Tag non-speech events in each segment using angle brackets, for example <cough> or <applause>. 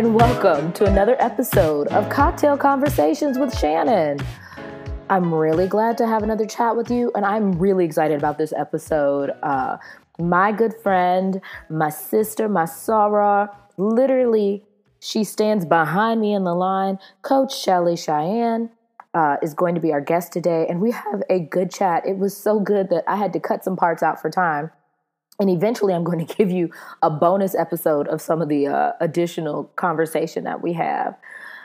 and welcome to another episode of Cocktail Conversations with Shannon. I'm really glad to have another chat with you, and I'm really excited about this episode. Uh, my good friend, my sister, my soror, literally, she stands behind me in the line. Coach Shelly Cheyenne uh, is going to be our guest today, and we have a good chat. It was so good that I had to cut some parts out for time. And eventually, I'm going <laughs> to give you a bonus episode of some of the uh, additional conversation that we have.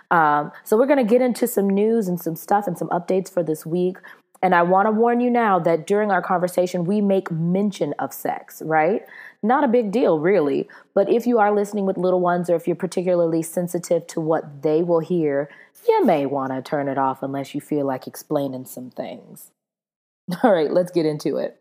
Um, so, we're going to get into some news and some stuff and some updates for this week. And I want to warn you now that during our conversation, we make mention of sex, right? Not a big deal, really. But if you are listening with little ones or if you're particularly sensitive to what they will hear, you may want to turn it off unless you feel like explaining some things. <laughs> All right, let's get into it.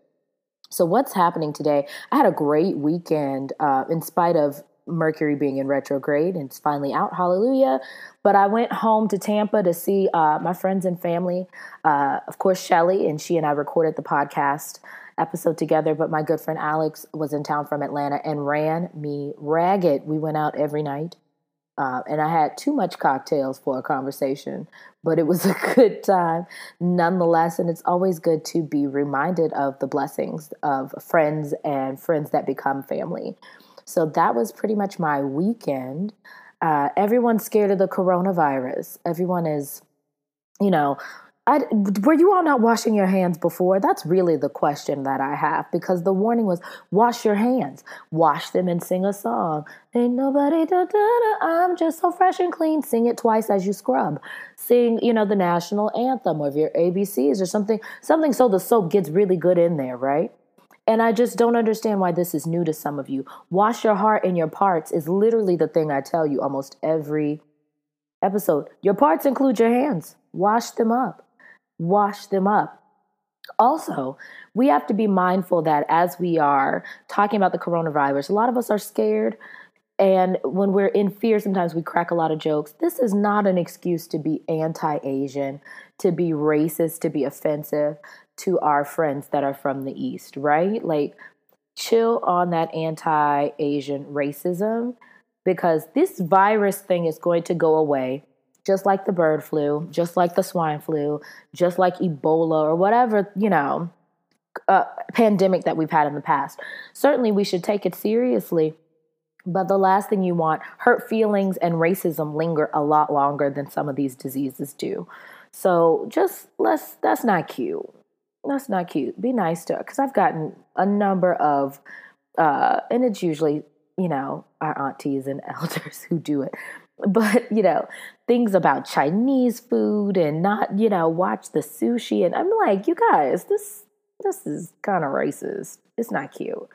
So, what's happening today? I had a great weekend uh, in spite of Mercury being in retrograde and it's finally out. Hallelujah. But I went home to Tampa to see uh, my friends and family. Uh, of course, Shelly, and she and I recorded the podcast episode together. But my good friend Alex was in town from Atlanta and ran me ragged. We went out every night. Uh, and I had too much cocktails for a conversation, but it was a <laughs> good time nonetheless. And it's always good to be reminded of the blessings of friends and friends that become family. So that was pretty much my weekend. Uh, everyone's scared of the coronavirus. Everyone is, you know, I, were you all not washing your hands before? That's really the question that I have because the warning was wash your hands, wash them and sing a song. Ain't nobody da da da. I'm just so fresh and clean. Sing it twice as you scrub. Sing, you know, the national anthem or your ABCs or something, something so the soap gets really good in there, right? And I just don't understand why this is new to some of you. Wash your heart and your parts is literally the thing I tell you almost every episode. Your parts include your hands. Wash them up wash them up. Also, we have to be mindful that as we are talking about the coronavirus, a lot of us are scared. And when we're in fear, sometimes we crack a lot of jokes. This is not an excuse to be anti Asian, to be racist, to be offensive to our friends that are from the East, right? Like, chill on that anti Asian racism because this virus thing is going to go away just like the bird flu, just like the swine flu, just like Ebola or whatever, you know, uh, pandemic that we've had in the past. Certainly, we should take it seriously. But the last thing you want, hurt feelings and racism linger a lot longer than some of these diseases do. So just let's, that's not cute. That's not cute. Be nice to. Because I've gotten a number of, uh, and it's usually, you know, our aunties and <laughs> elders who do it but you know things about chinese food and not you know watch the sushi. And i'm like you guys this this is kind of racist. It's not cute.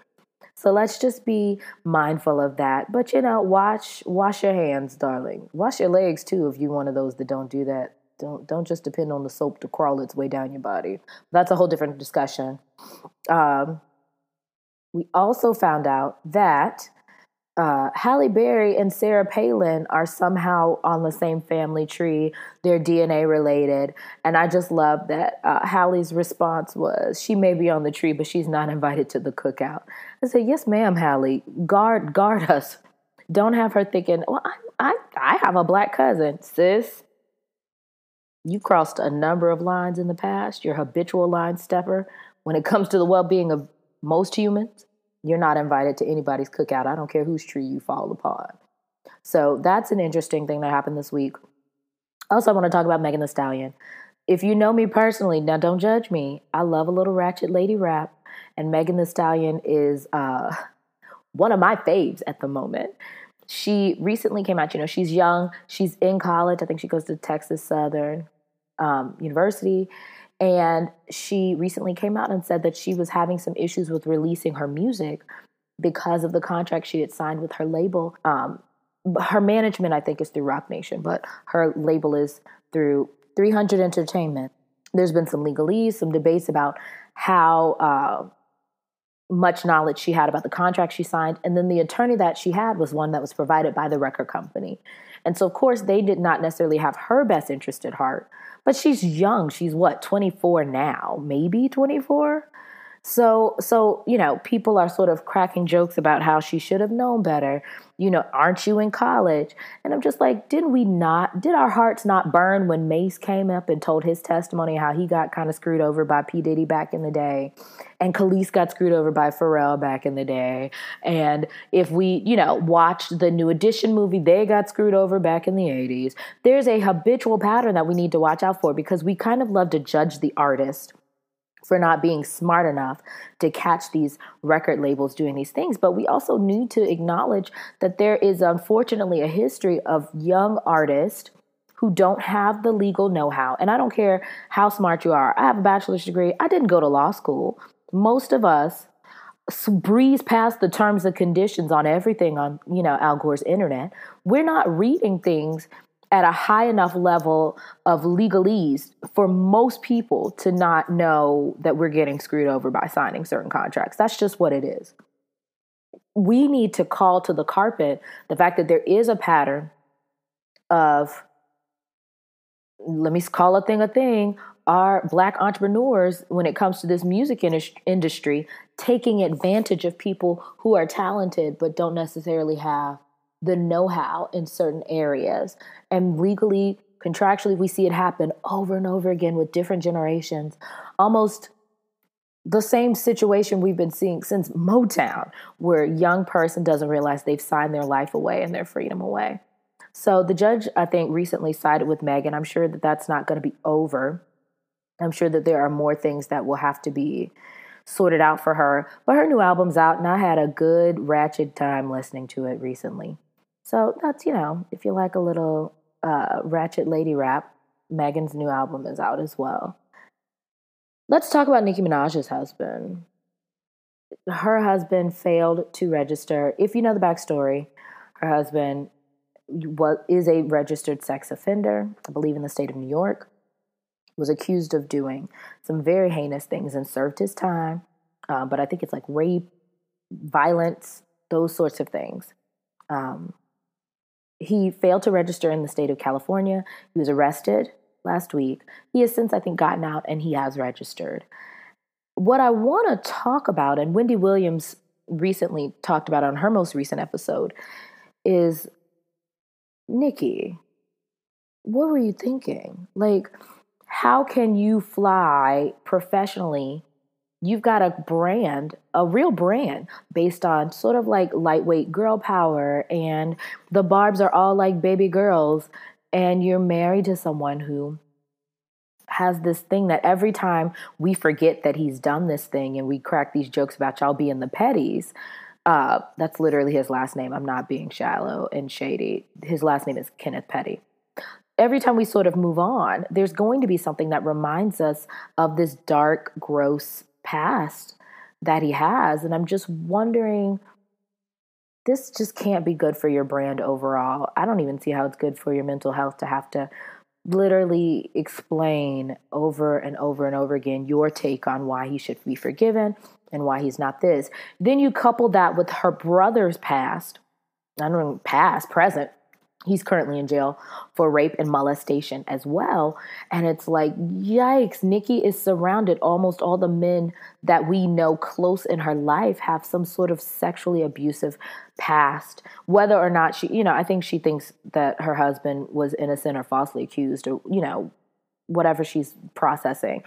So let's just be mindful of that. But you know wash wash your hands darling. Wash your legs too if you're one of those that don't do that. Don't don't just depend on the soap to crawl its way down your body. That's a whole different discussion. Um, we also found out that uh, Halle Berry and Sarah Palin are somehow on the same family tree. They're DNA related. And I just love that uh, Halle's response was, she may be on the tree, but she's not invited to the cookout. I said, yes, ma'am, Halle, guard, guard us. Don't have her thinking, well, I, I, I have a black cousin. Sis, you crossed a number of lines in the past. You're habitual line stepper when it comes to the well-being of most humans you're not invited to anybody's cookout. I don't care whose tree you fall upon. So that's an interesting thing that happened this week. Also, I want to talk about Megan Thee Stallion. If you know me personally, now don't judge me. I love a little ratchet lady rap, and Megan Thee Stallion is uh, <laughs> one of my faves at the moment. She recently came out. You know, she's young. She's in college. I think she goes to Texas Southern um, University, and she recently came out and said that she was having some issues with releasing her music because of the contract she had signed with her label. Um, her management, I think, is through Roc Nation, but her label is through 300 Entertainment. There's been some legalese, some debates about how uh, much knowledge she had about the contract she signed. And then the attorney that she had was one that was provided by the record company. And so, of course, they did not necessarily have her best interest at heart. But she's young. She's what, 24 now? Maybe 24? So, so you know, people are sort of cracking jokes about how she should have known better. You know, aren't you in college? And I'm just like, didn't we not? Did our hearts not burn when Mase came up and told his testimony how he got kind of screwed over by P Diddy back in the day, and Kelis got screwed over by Pharrell back in the day, and if we, you know, watched the New Edition movie, they got screwed over back in the 80s. There's a habitual pattern that we need to watch out for because we kind of love to judge the artist for not being smart enough to catch these record labels doing these things. But we also need to acknowledge that there is unfortunately a history of young artists who don't have the legal know how. And I don't care how smart you are. I have a bachelor's degree, I didn't go to law school. Most of us breeze past the terms and conditions on everything on you know al gore's internet we're not reading things at a high enough level of legalese for most people to not know that we're getting screwed over by signing certain contracts. That's just what it is. We need to call to the carpet the fact that there is a pattern of, let me call a thing a thing, are black entrepreneurs when it comes to this music industry taking advantage of people who are talented but don't necessarily have the know how in certain areas. And legally, contractually, we see it happen over and over again with different generations. Almost the same situation we've been seeing since Motown, where a young person doesn't realize they've signed their life away and their freedom away. So the judge, I think, recently sided with Megan. I'm sure that that's not going to be over. I'm sure that there are more things that will have to be sorted out for her. But her new album's out, and I had a good ratchet time listening to it recently. So that's, you know, if you like a little uh, ratchet lady rap, Megan's new album is out as well. Let's talk about Nicki Minaj's husband. Her husband failed to register. If you know the backstory, her husband was, is a registered sex offender, I believe in the state of New York, was accused of doing some very heinous things and served his time. Uh, but I think it's like rape, violence, those sorts of things. Um, he failed to register in the state of California. He was arrested last week. He has since, I think, gotten out and he has registered. What I want to talk about, and Wendy Williams recently talked about on her most recent episode, is Nicki, what were you thinking? Like, how can you fly professionally you've got a brand, a real brand based on sort of like lightweight girl power, and the barbs are all like baby girls, and you're married to someone who has this thing that every time we forget that he's done this thing and we crack these jokes about y'all being the petties. Uh, that's literally his last name. I'm not being shallow and shady. His last name is Kenneth Petty every time we sort of move on, there's going to be something that reminds us of this dark, gross past that he has. And I'm just wondering this just can't be good for your brand overall. I don't even see how it's good for your mental health to have to literally explain over and over and over again your take on why he should be forgiven and why he's not this. Then you couple that with her brother's past, I don't know, past, present, He's currently in jail for rape and molestation as well. And it's like, yikes, nicki is surrounded. Almost all the men that we know close in her life have some sort of sexually abusive past. Whether or not she, you know, I think she thinks that her husband was innocent or falsely accused or, you know, whatever she's processing.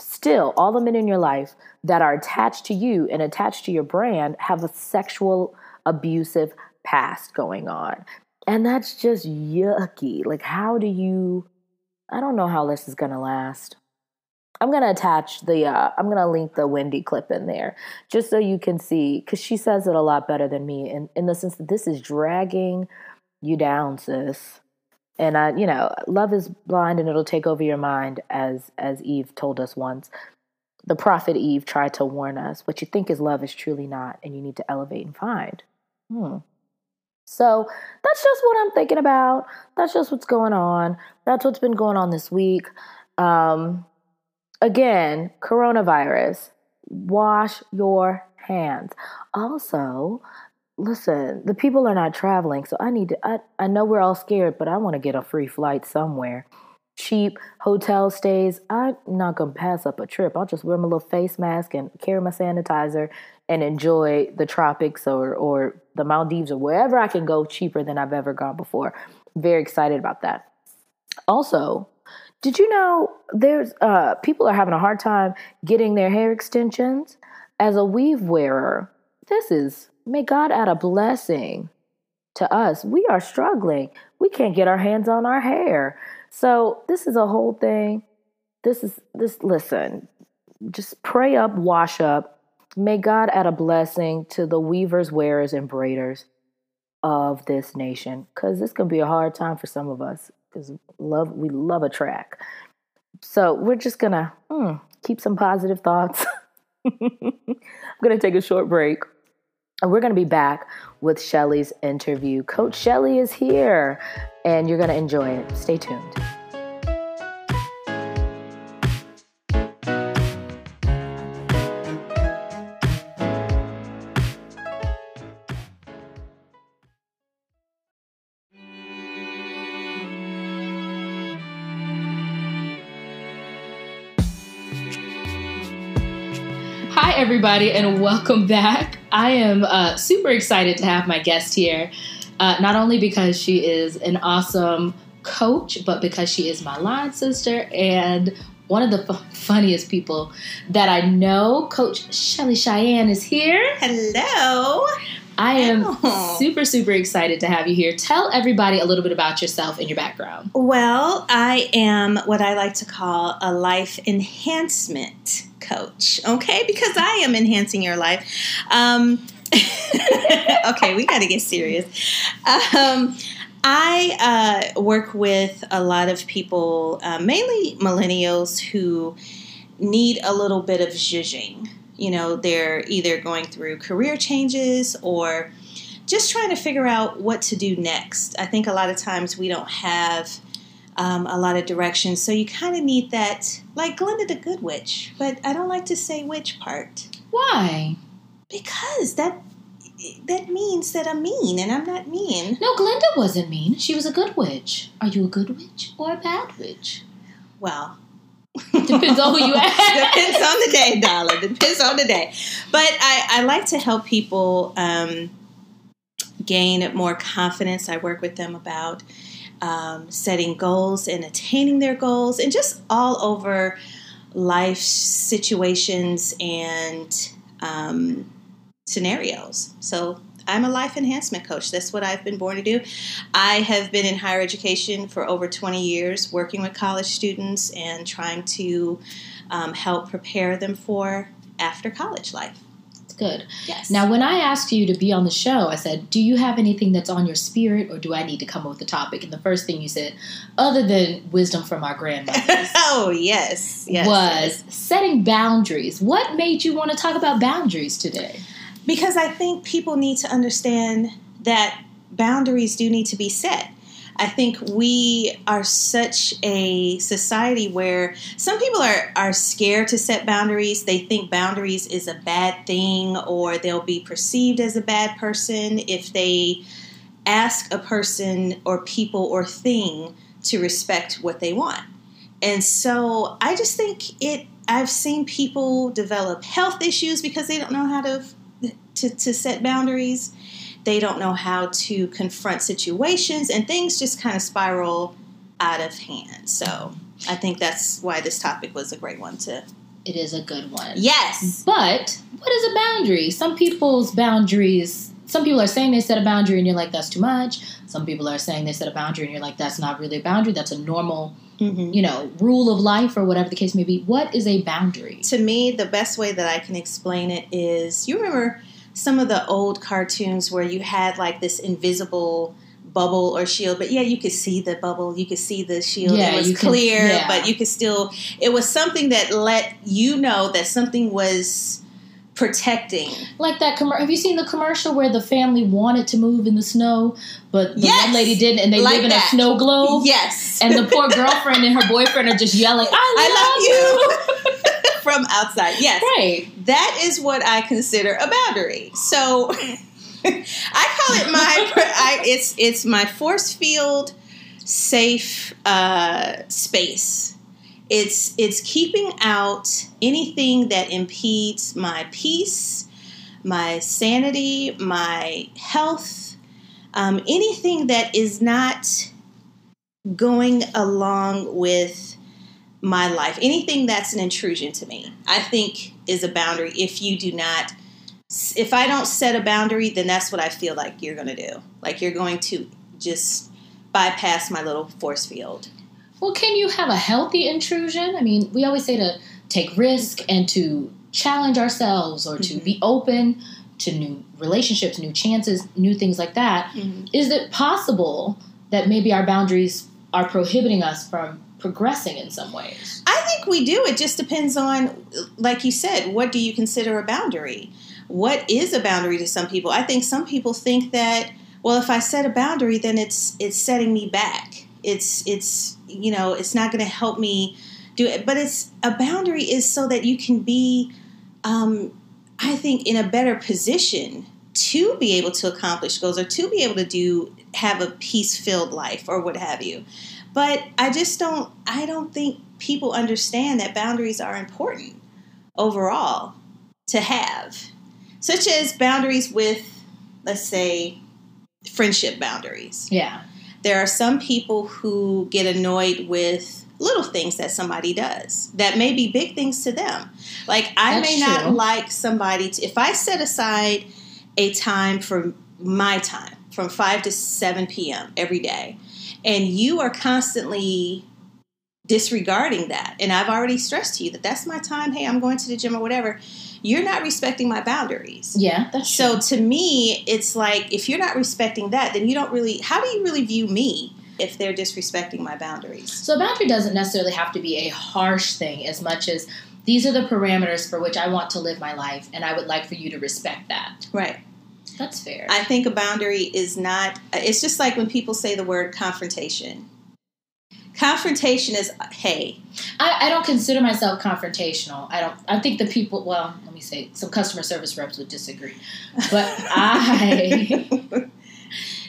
Still, all the men in your life that are attached to you and attached to your brand have a sexual abusive past going on. And that's just yucky. Like, how do you? I don't know how this is gonna last. I'm gonna attach the. Uh, I'm gonna link the Wendy clip in there just so you can see, because she says it a lot better than me, in in the sense that this is dragging you down, sis. And I, you know, love is blind and it'll take over your mind, as as Eve told us once. The prophet Eve tried to warn us: what you think is love is truly not, and you need to elevate and find. Hmm. So that's just what I'm thinking about. That's just what's going on. That's what's been going on this week. Um, again, coronavirus. Wash your hands. Also, listen, the people are not traveling, so I need to. I, I know we're all scared, but I want to get a free flight somewhere. cheap hotel stays, I'm not gonna pass up a trip. I'll just wear my little face mask and carry my sanitizer and enjoy the tropics or or the Maldives or wherever I can go cheaper than I've ever gone before. Very excited about that. Also, did you know there's uh, people are having a hard time getting their hair extensions? As a weave wearer, this is may God add a blessing to us. We are struggling. We can't get our hands on our hair. So this is a whole thing. This is this listen, just pray up, wash up. May God add a blessing to the weavers, wearers, and braiders of this nation. Cause this can be a hard time for some of us. Because love we love a track. So we're just gonna hmm, keep some positive thoughts. <laughs> I'm gonna take a short break. And we're going to be back with Shelly's interview. Coach Shelly is here, and you're going to enjoy it. Stay tuned. Everybody, and welcome back. I am uh, super excited to have my guest here, uh, not only because she is an awesome coach, but because she is my line sister and one of the f- funniest people that I know. Coach Shelly Cheyenne is here. Hello. I am Oh. super, super excited to have you here. Tell everybody a little bit about yourself and your background. Well, I am what I like to call a life enhancement coach, okay? Because I am enhancing your life. Um, <laughs> okay, we got to get serious. Um, I uh, work with a lot of people, uh, mainly millennials, who need a little bit of zhuzhing. You know, they're either going through career changes or just trying to figure out what to do next. I think a lot of times we don't have um, a lot of direction, so you kind of need that, like Glinda the Good Witch. But I don't like to say witch part Why? because that that means that I'm mean, and I'm not mean. No, Glinda wasn't mean. She was a good witch. Are you a good witch or a bad witch? Well, Depends on who you <laughs> ask. Depends on the day, darling. Depends on the day. But I, I like to help people um, gain more confidence. I work with them about um, setting goals and attaining their goals, and just all over life situations and um, scenarios. So I'm a life enhancement coach. That's what I've been born to do. I have been in higher education for over 20 years, working with college students and trying to um, help prepare them for after college life. It's good. Yes. Now, when I asked you to be on the show, I said, Do you have anything that's on your spirit, or do I need to come up with a topic? And the first thing you said, other than wisdom from our grandmothers, <laughs> oh yes, yes, was setting boundaries. What made you want to talk about boundaries today? Because I think people need to understand that boundaries do need to be set. I think we are such a society where some people are, are scared to set boundaries. They think boundaries is a bad thing or they'll be perceived as a bad person if they ask a person or people or thing to respect what they want. And so I just think it I've seen people develop health issues because they don't know how to to, to set boundaries. They don't know how to confront situations, and things just kind of spiral out of hand. So I think that's why this topic was a great one to. It is a good one. Yes. But what is a boundary? Some people's boundaries, some people are saying they set a boundary and you're like, that's too much. Some people are saying they set a boundary and you're like, that's not really a boundary. That's a normal, hmm you know, rule of life or whatever the case may be. What is a boundary? To me, the best way that I can explain it is you remember some of the old cartoons where you had like this invisible bubble or shield, but yeah, you could see the bubble, you could see the shield. Yeah, it was you clear, yeah. but you could still, it was something that let you know that something was protecting. Like that commer Have you seen the commercial where the family wanted to move in the snow, but the Yes! one lady didn't and they Like live in that. a snow globe? Yes. And the poor girlfriend and her boyfriend are just yelling, <laughs> I love, I love you <laughs> from outside. Yes. Right. That is what I consider a boundary. So <laughs> I call it my <laughs> I, it's it's my force field safe uh, space. It's it's keeping out anything that impedes my peace, my sanity, my health, um, anything that is not going along with my life, anything that's an intrusion to me, I think is a boundary. If you do not, if I don't set a boundary, then that's what I feel like you're going to do. Like you're going to just bypass my little force field. Well, can you have a healthy intrusion? I mean, we always say to take risk and to challenge ourselves or to mm-hmm. be open to new relationships, new chances, new things like that. Mm-hmm. Is it possible that maybe our boundaries are prohibiting us from progressing in some ways? I think we do. It just depends on, like you said, what do you consider a boundary? What is a boundary to some people? I think some people think that, well, if I set a boundary, then it's it's setting me back. It's it's you know it's not going to help me do it. But it's a boundary is so that you can be, um, I think, in a better position to be able to accomplish goals or to be able to do have a peace filled life or what have you. But I just don't I don't think people understand that boundaries are important overall to have. Such as boundaries with let's say friendship boundaries. Yeah. There are some people who get annoyed with little things that somebody does that may be big things to them. Like I That's may not like somebody to if I set aside a time for my time from 5 to 7 p.m. every day. And you are constantly disregarding that. And I've already stressed to you that that's my time. Hey, I'm going to the gym or whatever. You're not respecting my boundaries. Yeah, that's so true. to me, it's like if you're not respecting that, then you don't really. How do you really view me? if they're disrespecting my boundaries. So a boundary doesn't necessarily have to be a harsh thing as much as these are the parameters for which I want to live my life and I would like for you to respect that. Right. That's fair. I think a boundary is not, it's just like when people say the word confrontation. Confrontation is, hey. I, I don't consider myself confrontational. I don't, I think the people, well, let me say, some customer service reps would disagree. But <laughs> I.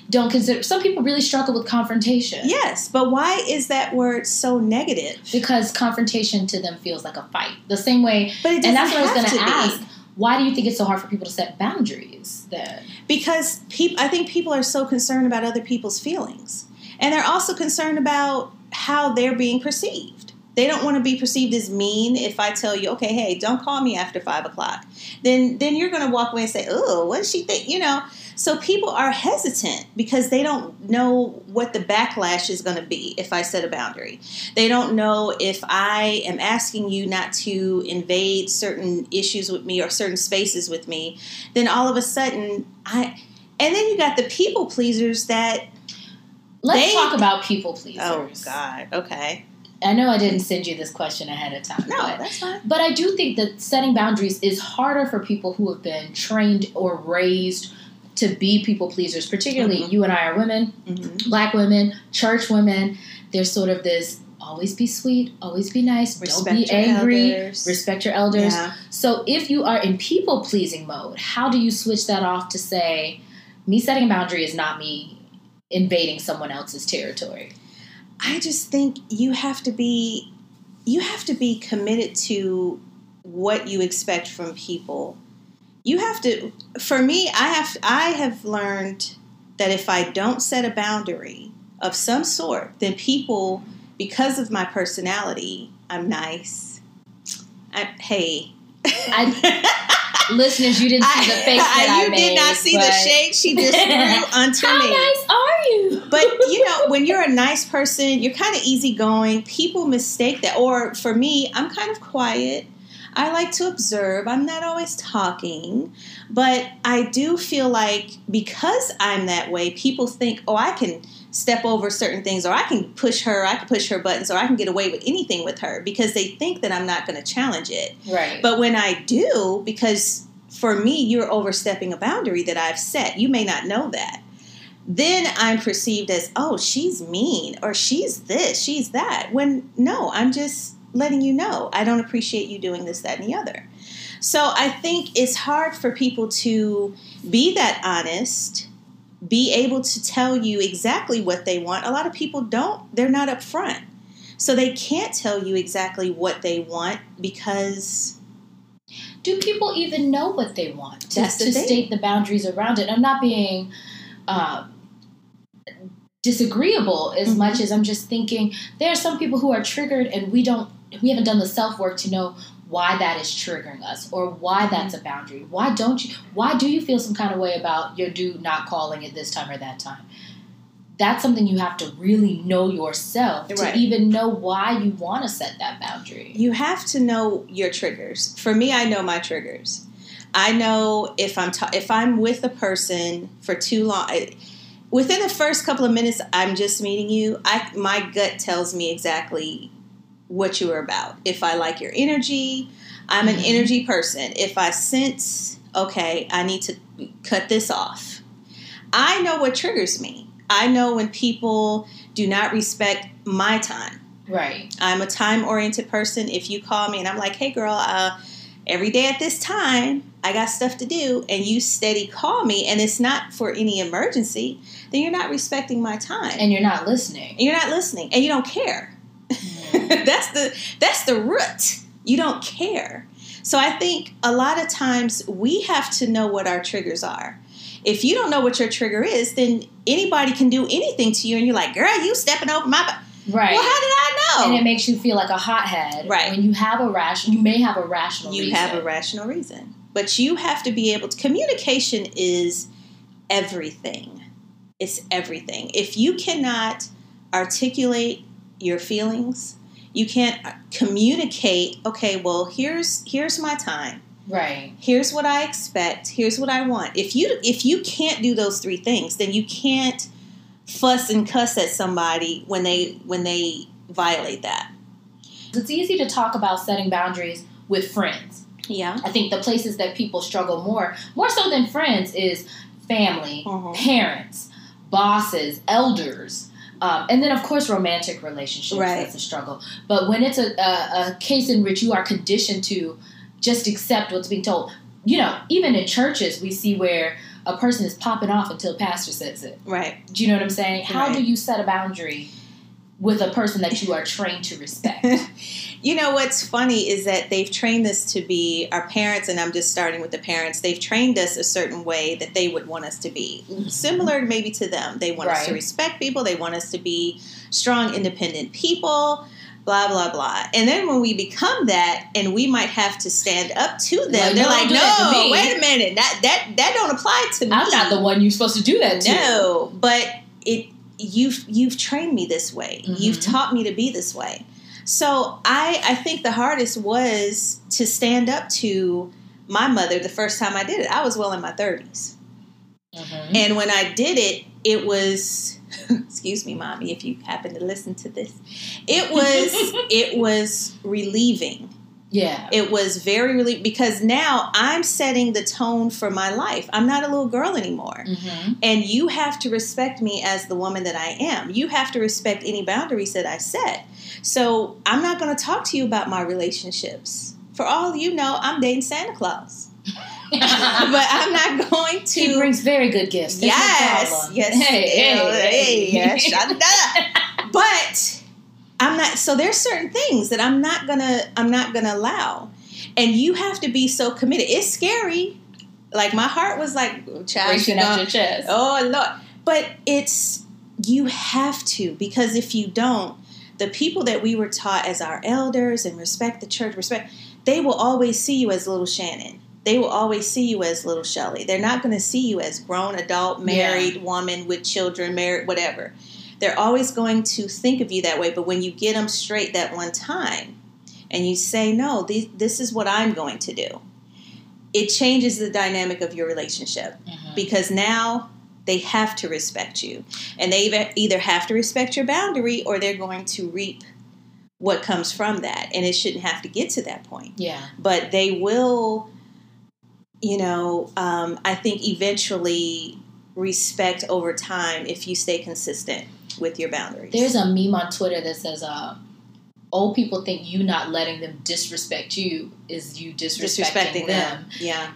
don't consider some people really struggle with confrontation. Yes, but why is that word so negative? Because confrontation to them feels like a fight. The same way, but and that's what I was going to ask why do you think it's so hard for people to set boundaries then? Because I think people are so concerned about other people's feelings, and they're also concerned about how they're being perceived. They don't want to be perceived as mean. If I tell you, okay, hey, don't call me after five o'clock, then then you're going to walk away and say, oh, what does she think? You know. So people are hesitant because they don't know what the backlash is going to be if I set a boundary. They don't know if I am asking you not to invade certain issues with me or certain spaces with me, then all of a sudden I and then you got the people pleasers that Let's they, talk about people pleasers. Oh god. Okay. I know I didn't send you this question ahead of time. No, but, that's fine. But I do think that setting boundaries is harder for people who have been trained or raised to be people pleasers, particularly mm-hmm. you and I are women, mm-hmm. black women, church women. There's sort of this always be sweet, always be nice, respect don't be angry, elders. respect your elders. Yeah. So if you are in people pleasing mode, how do you switch that off to say, me setting a boundary is not me invading someone else's territory? I just think you have to be you have to be committed to what you expect from people. You have to for me i have i have learned that if i don't set a boundary of some sort then people because of my personality i'm nice. I, hey. I, listeners you didn't see the <laughs> face that I, you made, did not see the shade she just threw <laughs> onto how me. how nice are you <laughs> but you know when you're a nice person you're kind of easygoing people mistake that or for me i'm kind of quiet I like to observe. I'm not always talking, but I do feel like because I'm that way, people think, oh, I can step over certain things, or I can push her, I can push her buttons, or I can get away with anything with her because they think that I'm not going to challenge it. Right. But when I do, because for me, you're overstepping a boundary that I've set, you may not know that then I'm perceived as, oh, she's mean or she's this, she's that. When no, I'm just letting you know I don't appreciate you doing this, that, and the other. So I think it's hard for people to be that honest be able to tell you exactly what they want. A lot of people don't, they're not upfront. So they can't tell you exactly what they want because do people even know what they want to, the to state the boundaries around it? I'm not being uh, disagreeable as Mhm. much as I'm just thinking there are some people who are triggered and we don't we haven't done the self work to know why that is triggering us or why Mm-hmm. that's a boundary. Why don't you why do you feel some kind of way about your dude not calling at this time or that time? That's something you have to really know yourself to Right. even know why you want to set that boundary. you have to know your triggers. For me, I know my triggers. I know if I'm ta- if I'm with a person for too long. Within the first couple of minutes, I'm just meeting you. I my gut tells me exactly what you are about. If I like your energy, I'm an Mhm. energy person. If I sense okay, I need to cut this off. I know what triggers me. I know when people do not respect my time. Right. I'm a time oriented person. If you call me and I'm like, hey girl, uh, every day at this time, I got stuff to do, and you steady call me and it's not for any emergency, then you're not respecting my time. And you're not listening. And you're not listening and you don't care. Mm. <laughs> that's the that's the root. You don't care. So I think a lot of times we have to know what our triggers are. If you don't know what your trigger is, then anybody can do anything to you and you're like, girl, you stepping over my bu-" Right. Well, how did I know? and it makes you feel like a hothead. Right. When you have a rational, you may have a rational. you reason. have a rational reason but you have to be able to communication is everything. It's everything. If you cannot articulate your feelings you can't uh, communicate okay well here's here's my time. Right. here's what i expect. Here's what i want. If you if you can't do those three things then you can't fuss and cuss at somebody when they when they violate that. It's easy to talk about setting boundaries with friends. Yeah I think the places that people struggle more, more so than friends, is family, Mhm. parents, bosses, elders. Um, and then, of course, romantic relationships. Right. That's a struggle. But when it's a, a, a case in which you are conditioned to just accept what's being told, you know, even in churches, we see where a person is popping off until pastor says it. right Do you know what I'm saying? How Right. do you set a boundary with a person that you are trained to respect? <laughs> You know what's funny is that they've trained us to be our parents, and I'm just starting with the parents. They've trained us a certain way that they would want us to be, similar maybe to them. They want us to respect people. They want us to be strong, independent people. Blah blah blah. And then when we become that, and we might have to stand up to them, Like, they're no, like, don't do that to "No, me." wait a minute, that that that don't apply to me." I'm not the one you're supposed to do that to. No, but it you've you've trained me this way. You've Mhm. taught me to be this way. So I I think the hardest was to stand up to my mother the first time I did it. I was well in my 30s. Mhm. And when I did it, it was <laughs> excuse me, mommy, if you happen to listen to this. It was <laughs> it was relieving. Yeah. It was very relieving because now I'm setting the tone for my life. I'm not a little girl anymore. hmm And you have to respect me as the woman that I am. You have to respect any boundaries that I set. So I'm not going to talk to you about my relationships. For all you know, I'm dating Santa Claus. <laughs> but I'm not going to. He brings very good gifts. There's no yes, problem. yes, Hey, hey, hey, hey. yes, shut up. <laughs> But I'm not. So there's certain things that I'm not gonna. I'm not gonna allow. And you have to be so committed. It's scary. Like my heart was like, child, Reaching you out know, your chest. Oh Lord. But it's you have to because if you don't, the people that we were taught as our elders and respect the church, respect, they will always see you as little Shannon. They will always see you as little Shelly. They're not going to see you as grown adult, married woman with children, married, whatever. They're always going to think of you that way. But when you get them straight that one time and you say, no, this, this is what I'm going to do, it changes the dynamic of your relationship Mhm. because now they have to respect you and they either- either have to respect your boundary or they're going to reap what comes from that and it shouldn't have to get to that point Yeah. but they will you know um, i think eventually respect over time if you stay consistent with your boundaries There's a meme on Twitter that says, uh, "Old people think you not letting them disrespect you is you disrespecting, disrespecting them." them yeah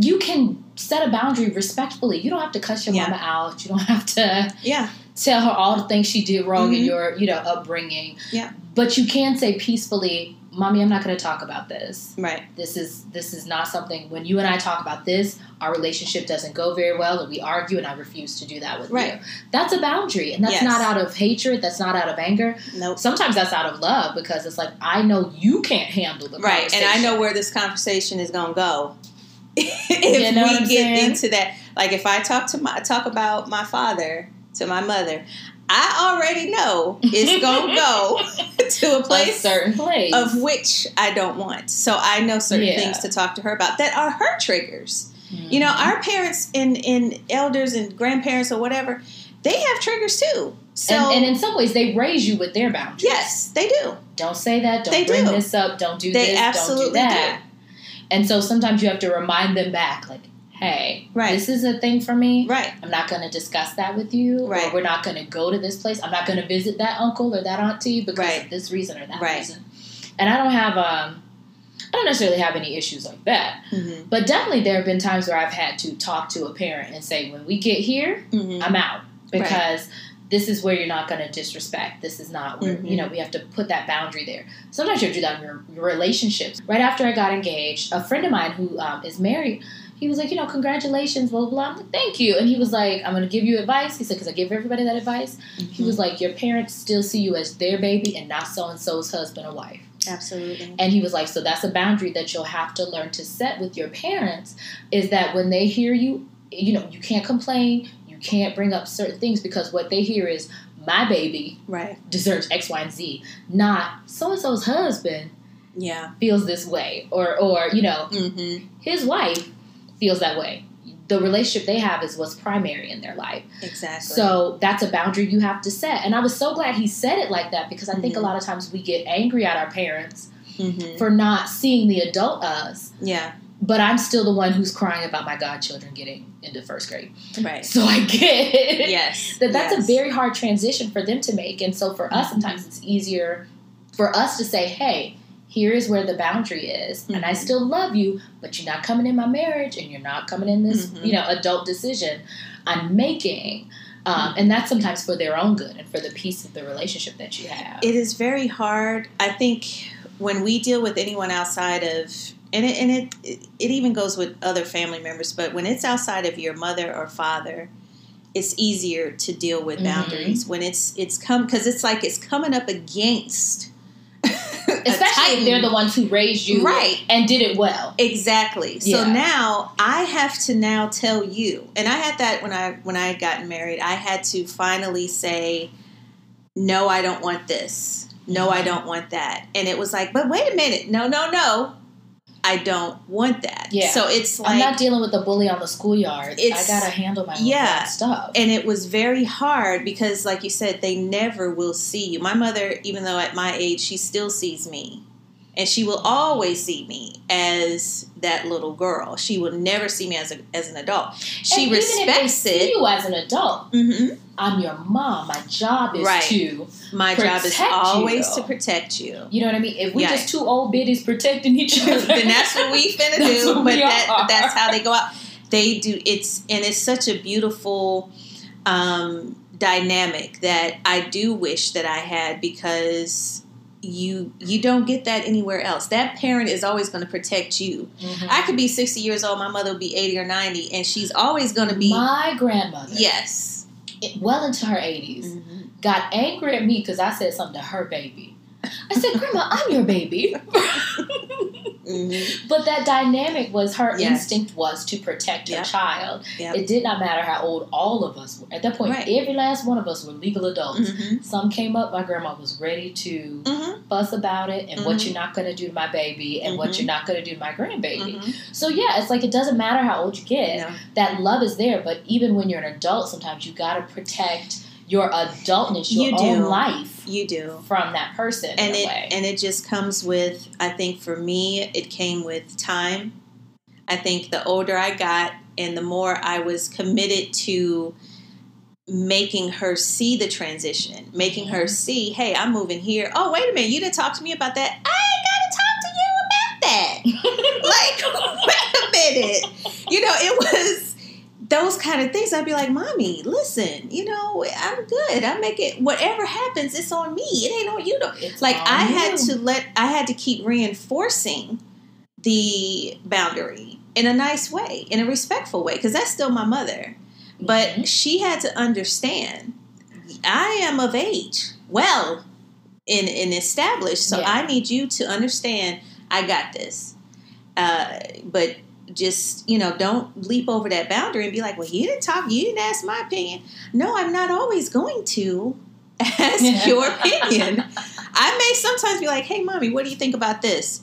you can set a boundary respectfully. You don't have to cuss your Yeah. mama out. You don't <laughs> have to Yeah. Tell her all the things she did wrong in Mhm. your, you know, upbringing. Yeah. But you can say peacefully, "Mommy, I'm not going to talk about this. Right. This is this is not something. When you and I talk about this, our relationship doesn't go very well, and we argue, and I refuse to do that with Right. you. That's a boundary, and that's Yes. not out of hatred. That's not out of anger. Nope. Sometimes that's out of love because it's like I know you can't handle the Right. And I know where this conversation is going to go. <laughs> if You know we get saying? into that, like if I talk to my talk about my father to my mother, I already know it's going to go <laughs> to a a place certain place of which I don't want. So I know certain Yeah. things to talk to her about that are her triggers. You know, Mhm. our parents and, and elders and grandparents or whatever, they have triggers too. So and, and in some ways they raise you with their boundaries. yes, they do. Don't say that. Don't They bring do. this up. Don't do They this. absolutely don't do that. And so sometimes you have to remind them back, like, hey, Right. this is a thing for me. Right. I'm not going to discuss that with you. Right. Or we're not going to go to this place. I'm not going to visit that uncle or that auntie because Right. of this reason or that Right. reason. And I don't have, um, I don't necessarily have any issues like that. Mm-hmm. But definitely there have been times where I've had to talk to a parent and say, when we get here, Mm-hmm. I'm out because this is where you're not going to disrespect. This is not where Mhm. you know we have to put that boundary there. Sometimes you have to do that in your, your relationships. Right after I got engaged, a friend of mine who um, is married, he was like, you know, congratulations, blah blah. blah. I'm like, thank you. And he was like, I'm going to give you advice. He said, because I give everybody that advice. He was like, your parents still see you as their baby and not so and so's husband or wife. absolutely. And he was like, so that's a boundary that you'll have to learn to set with your parents is that when they hear you, you know, you can't complain, you can't bring up certain things because what they hear is my baby Right. deserves X, Y, and Z, not so and so's husband Yeah. feels this way, or or you know, Mm-hmm. his wife feels that way. The relationship they have is what's primary in their life. Exactly. So that's a boundary you have to set. And I was so glad he said it like that because I think Mhm. a lot of times we get angry at our parents Mm-hmm. for not seeing the adult us. Yeah. But I'm still the one who's crying about my godchildren getting into first grade. Right. So I get it. <laughs> Yes. that that's yes. a very hard transition for them to make. And so for us, sometimes it's easier for us to say, hey, here is where the boundary is. And I Mhm. still love you, but you're not coming in my marriage and you're not coming in this, Mhm. you know, adult decision I'm making. Um, and that's sometimes for their own good and for the peace of the relationship that you have. It is very hard. I think when we deal with anyone outside of and it, and it it even goes with other family members, but when it's outside of your mother or father, it's easier to deal with Mhm. boundaries. When it's it's come because it's like it's coming up against, Especially if they're the ones who raised you Right. and did it well. Exactly. So now I have to now tell you, and I had that when I when I had gotten married. I had to finally say, no, I don't want this. No, I mm-hmm. don't want that. And it was like, but wait a minute, no, no, no, I don't want that. Yeah. So it's I'm not dealing with the bully on the schoolyard. I gotta handle my own yeah. stuff. and it was very hard because, like you said, they never will see you. My mother, even though at my age, she still sees me. And she will always see me as that little girl. She will never see me as a, as an adult. She And even if they respects see it. you as an adult. hmm I'm your mom. My job is Right. to, My job is always you. to protect you. you know what I mean. If we Yeah. just two old biddies protecting each <laughs> other, then that's what we <laughs> finna do. But that, that's how they go out. They do. It's and it's such a beautiful um, dynamic that I do wish that I had because you you don't get that anywhere else. That parent is always going to protect you. Mhm. I could be sixty years old. My mother would be eighty or ninety, and she's always going to be my grandmother, yes. well into her 80s, Mhm. got angry at me because I said something to her baby. I said, "Grandma, I'm your baby." Mhm. But that dynamic was her Yes. instinct was to protect her Yep. child. Yep. It did not matter how old all of us were. At that point, Right. every last one of us were legal adults. Mhm. Some came up, my grandma was ready to Mhm. fuss about it and what Mhm. you're not going to do to my baby and what Mhm. you're not going to do to my grandbaby. Mhm. So yeah, it's like it doesn't matter how old you get. No. That love is there, but even when you're an adult, sometimes you got to protect your adultness, your You own do. life You do. from that person and it way. and it just comes with i think for me it came with time i think the older i got and the more i was committed to making her see the transition making her mm-hmm. see hey i'm moving here oh wait a minute you didn't talk to me about that i ain't gotta talk to you about that <laughs> like <laughs> wait a minute You know, it was those kind of things. I'd be like, "Mommy, listen, you know, I'm good. I make it. Whatever happens, it's on me. It ain't on you." It's like I had to let I had to keep reinforcing the boundary in a nice way, in a respectful way, because that's still my mother. But Mhm. she had to understand I am of age, well, in in established, so Yeah. I need you to understand I got this. Uh, but just you know, don't leap over that boundary and be like, "Well, you didn't talk, you didn't ask my opinion." No, I'm not always going to <laughs> ask your opinion. I may sometimes be like, "Hey, mommy, what do you think about this?"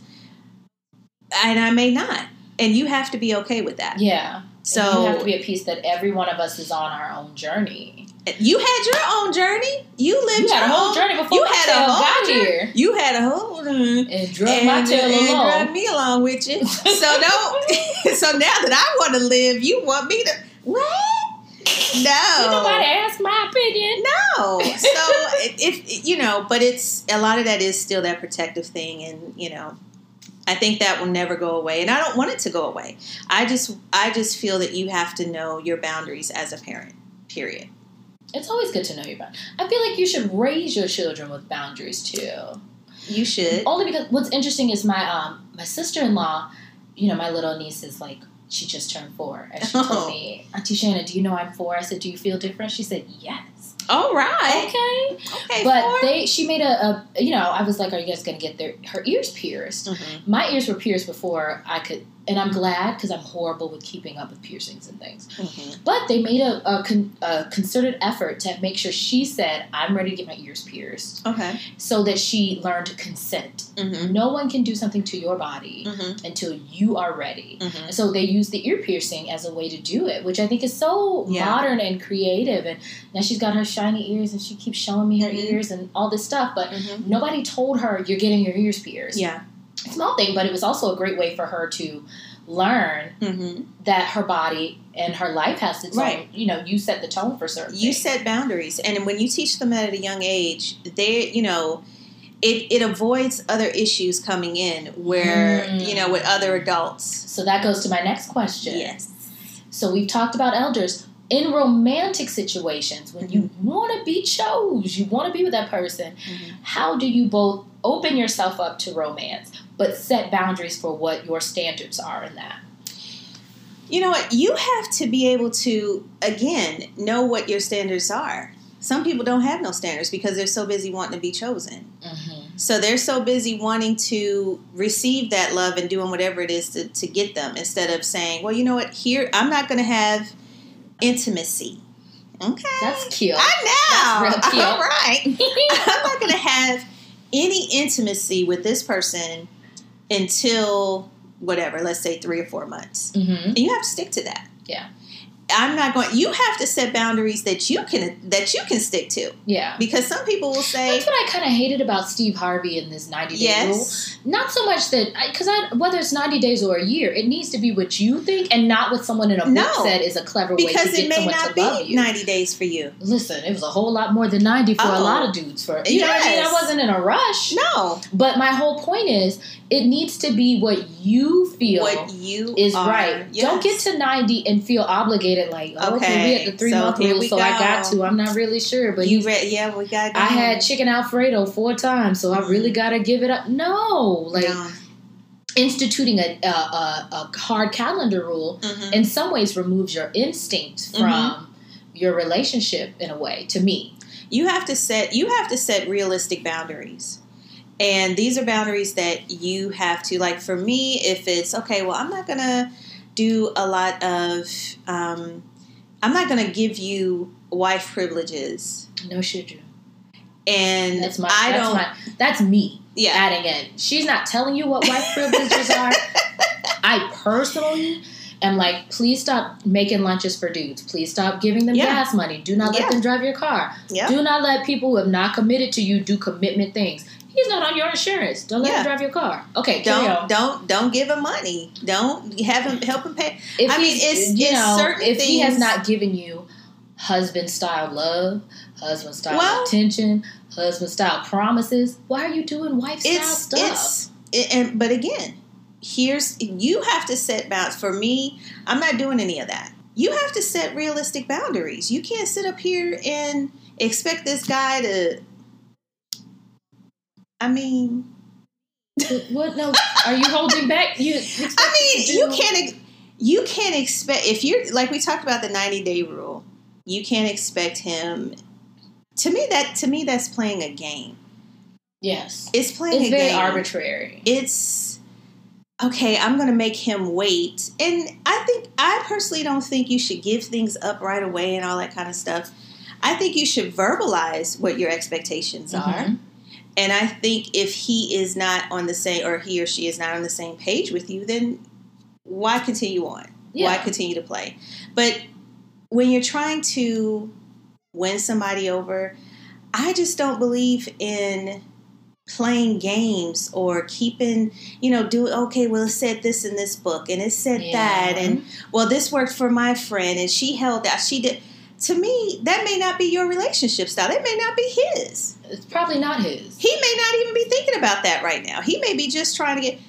And I may not, and you have to be okay with that. Yeah. So you have to be a piece that every one of us is on our own journey. You had your own journey. You lived You had a your whole own- journey before You had a whole got journey. here You had a whole mm, and drug and, my tail and along. drug me along with you. So <laughs> don't. <laughs> so now that I want to live, you want me to what? No. Did nobody ask my opinion? No. So <laughs> if you know, but it's a lot of that is still that protective thing, and you know, I think that will never go away, and I don't want it to go away. I just, I just feel that you have to know your boundaries as a parent. Period. It's always good to know your boundaries. I feel like you should raise your children with boundaries too. You should. Only because what's interesting is my um my sister in law, you know, my little niece is like she just turned four, and she Oh. told me, Auntie Shannon, do you know I'm four? I said, Do you feel different? She said, Yes. All right. Okay. Okay. But four. they she made a, a you know, I was like, Are you guys gonna get their her ears pierced? Mhm. My ears were pierced before I could and I'm glad because I'm horrible with keeping up with piercings and things. Mhm. But they made a, a, con, a concerted effort to make sure she said, I'm ready to get my ears pierced Okay. so that she learned consent. Mm-hmm. No one can do something to your body Mm-hmm. until you are ready. Mm-hmm. So they use the ear piercing as a way to do it, which I think is so Yeah. modern and creative. And now she's got her shiny ears and she keeps showing me her Mhm. ears and all this stuff. But Mm-hmm. nobody told her you're getting your ears pierced. Yeah. Small thing, but it was also a great way for her to learn Mm-hmm. that her body and her life has its Right. own. You know, you set the tone for certain. You things. set boundaries, and when you teach them at a young age, they, you know, it, it avoids other issues coming in where Mm. you know with other adults. So that goes to my next question. Yes. So we've talked about elders in romantic situations when you Mm-hmm. want to be chose, you want to be with that person. Mhm. How do you both open yourself up to romance, but set boundaries for what your standards are in that? You know what? You have to be able to again know what your standards are. Some people don't have no standards because they're so busy wanting to be chosen. Mm-hmm. So they're so busy wanting to receive that love and doing whatever it is to, to get them instead of saying, well, you know what, here, I'm not going to have intimacy. Okay. That's cute. I know. That's real cute. All right. <laughs> I'm not going to have any intimacy with this person until whatever, let's say three or four months. mm-hmm. And you have to stick to that. Yeah. I'm not going. You have to set boundaries that you can that you can stick to Yeah. because some people will say, That's what I kind of hated about Steve Harvey in this 90 day rule. Not so much that, because I, whether it's 90 days or a year, it needs to be what you think and not what someone in a book No. said is a clever way to because get it may someone not to love be you. 90 days for you." Listen, it was a whole lot more than 90 for a Oh. lot of dudes. For You know what I mean? I wasn't in a rush. No, But my whole point is, it needs to be what you feel what you is are. right. Yes. Don't get to 90 and feel obligated like, oh, okay, we Okay, at the three so month here rule, we so I got to. I'm not really sure. But you read. Yeah, we got. I had chicken Alfredo four times, so I really got to give it up. No, like no. instituting a, a, a, a hard calendar rule Mhm. in some ways removes your instinct from Mm-hmm. your relationship in a way. To me, you have to set you have to set realistic boundaries and these are boundaries that you have to like for me if it's okay well i'm not gonna do a lot of um, i'm not gonna give you wife privileges no should you. and That's my. i that's don't My, that's me yeah adding in. She's not telling you what wife privileges <laughs> are. I personally am like, please stop making lunches for dudes. Please stop giving them Yeah. gas money. Do not let Yeah. them drive your car. yeah Do not let people who have not committed to you do commitment things. He's not on your insurance. Don't let Yeah. him drive your car. Okay, don't on. don't don't give him money don't have him help him pay If I mean, it's- you it's know, certain if he has not given you husband style love, husband style Well- attention, husband style promises, why are you doing wife style it's stuff? it's it, and but again here's you have to set bounds. For me, I'm not doing any of that. You have to set realistic boundaries. You can't sit up here and expect this guy to. I mean, what? No, are you holding back? You. I mean, you can't. You can't expect if you're like we talked about the 90 day rule. You can't expect him. To me, that to me that's playing a game. Yes, it's playing. It's very game. arbitrary. It's okay. I'm going to make him wait, and I think I personally don't think you should give things up right away and all that kind of stuff. I think you should verbalize what your expectations mm-hmm. are. And I think if he is not on the same, or he or she is not on the same page with you, then why continue on? Yeah. Why continue to play? But when you're trying to win somebody over, I just don't believe in playing games or keeping, you know, do okay, well, it said this in this book and it said yeah. that. And well, this worked for my friend and she held that. She did. To me, that may not be your relationship style. That may not be his. It's probably not his. He may not even be thinking about that right now. He may be just trying to get.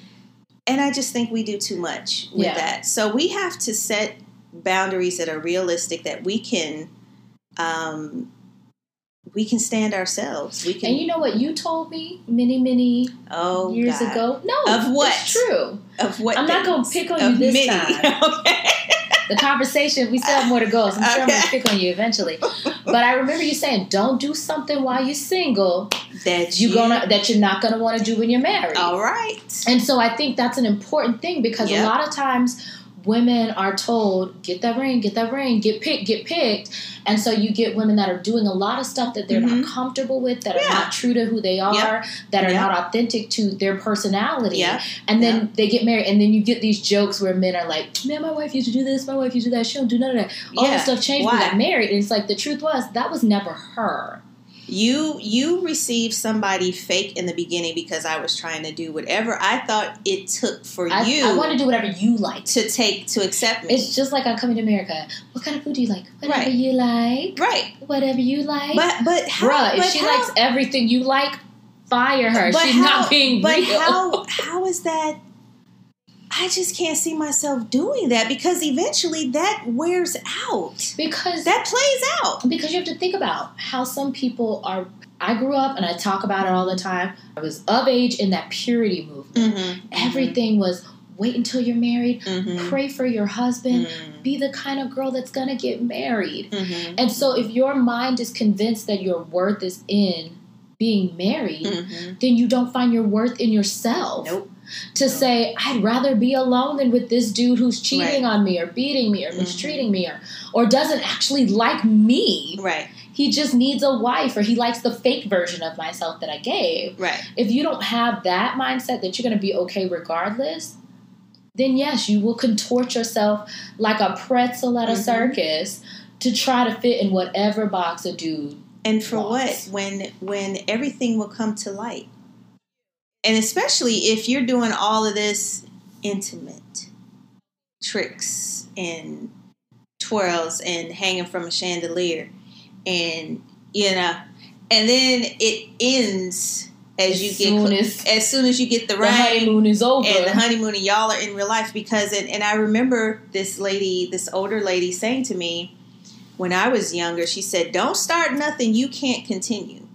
And I just think we do too much with yeah. that. So we have to set boundaries that are realistic that we can um, we can stand ourselves. We can. And you know what you told me many, many oh, years God. ago? No, of what? It's true. Of what? I'm not going to pick on you this many. time. <laughs> okay. The conversation we still have more to go, so I'm sure I'm going to pick on you eventually. But I remember you saying, "Don't do something while you're single that you gonna that you're not gonna want to do when you're married." All right. And so I think that's an important thing because yep. a lot of times women are told, get that ring, get that ring, get picked, get picked. And so you get women that are doing a lot of stuff that they're mm-hmm. not comfortable with, that yeah. are not true to who they are, yep. that are yep. not authentic to their personality. Yep. And then they get married, and then you get these jokes where men are like, man, my wife used to do this, my wife used to do that, she don't do none of that. All yeah. this stuff changed when we got married. And it's like, the truth was, that was never her you you received somebody fake in the beginning because I was trying to do whatever I thought it took for I, you. I want to do whatever you like to take to accept me. It's just like I'm coming to America. What kind of food do you like? Whatever right. you like. Right. Whatever you like. But but how, Bruh, if she how, likes everything you like, fire her. She's how, not being but real. how <laughs> how is that I just can't see myself doing that because eventually that wears out. Because that plays out. Because you have to think about how some people are. I grew up and I talk about it all the time. I was of age in that purity movement. Mm-hmm. Everything was wait until you're married, mm-hmm. pray for your husband, mm-hmm. be the kind of girl that's gonna get married. Mm-hmm. And so if your mind is convinced that your worth is in being married, mm-hmm. then you don't find your worth in yourself. Nope to say I'd rather be alone than with this dude who's cheating right. on me or beating me or mm-hmm. mistreating me or or doesn't actually like me. Right. He just needs a wife or he likes the fake version of myself that I gave. Right. If you don't have that mindset that you're going to be okay regardless, then yes, you will contort yourself like a pretzel at a mm-hmm. circus to try to fit in whatever box a dude. And for wants. what? When when everything will come to light and especially if you're doing all of this intimate tricks and twirls and hanging from a chandelier and you know and then it ends as, as you get as, as soon as you get the, the honeymoon is over. and the honeymoon and y'all are in real life because and, and I remember this lady this older lady saying to me when I was younger she said don't start nothing you can't continue.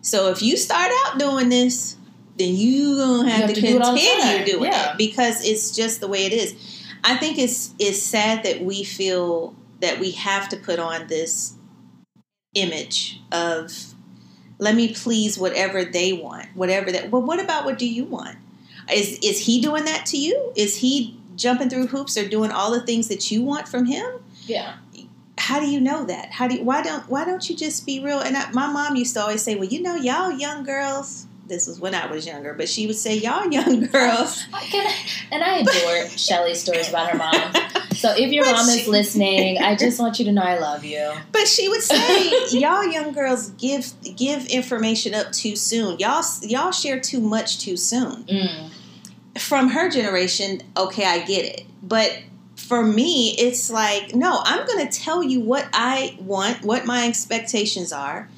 So if you start out doing this then you gonna have, have to, to, continue do doing yeah. it because it's just the way it is. I think it's it's sad that we feel that we have to put on this image of let me please whatever they want, whatever that. Well, what about what do you want? Is is he doing that to you? Is he jumping through hoops or doing all the things that you want from him? Yeah. How do you know that? How do you, why don't why don't you just be real? And I, my mom used to always say, "Well, you know, y'all young girls, this was when I was younger, but she would say, "Y'all young <laughs> girls." and I adore Shelly's stories about her mom. So if your <laughs> but mom she, is listening, I just want you to know I love you. But she would say, <laughs> "Y'all young girls give give information up too soon. Y'all y'all share too much too soon." Mm. From her generation, okay, I get it, but for me, it's like, no, I'm going to tell you what I want, what my expectations are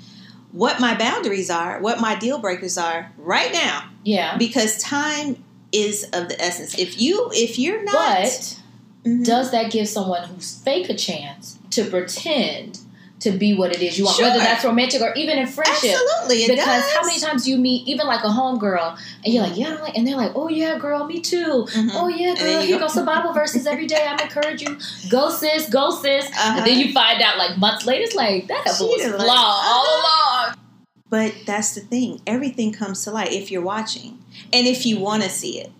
what my boundaries are, what my deal breakers are right now. Yeah. Because time is of the essence. If you if you're not, But Mhm. does that give someone who's fake a chance to pretend to be what it is you want, Sure. whether that's romantic or even in friendship? absolutely it Because does. how many times do you meet even like a homegirl and you're like, yeah, like, and they're like, oh yeah, girl, me too. Mhm. Oh yeah, girl, you here goes some Bible verses every day. I'm encourage you, go sis, go sis. Uh-huh. And then you find out like months later, it's like that was flawed like- all along. But that's the thing. Everything comes to light if you're watching, and if you want to see it.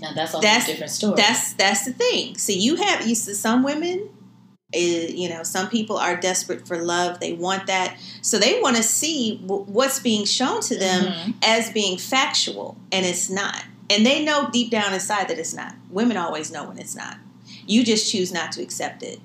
Now that's a That's- different story. That's that's the thing. So you have you see some women, eh, you know, some people are desperate for love. They want that, so they want to see w- what's being shown to them Mhm. as being factual, and it's not. And they know deep down inside that it's not. Women always know when it's not. You just choose not to accept it,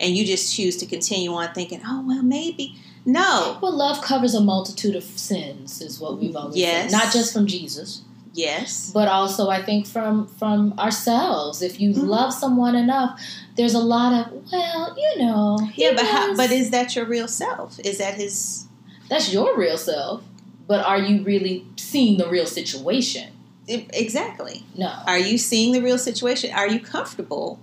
and you just choose to continue on thinking, "Oh well, maybe." No. Well, love covers a multitude of sins, is what we've always Yes. said. Not just from Jesus, Yes. but also I think from from ourselves. If you Mhm. love someone enough, there's a lot of well, you know, Yeah, but how, but is that your real self? Is that his? that's your real self. But are you really seeing the real situation? e- Exactly. No. Are you seeing the real situation? Are you comfortable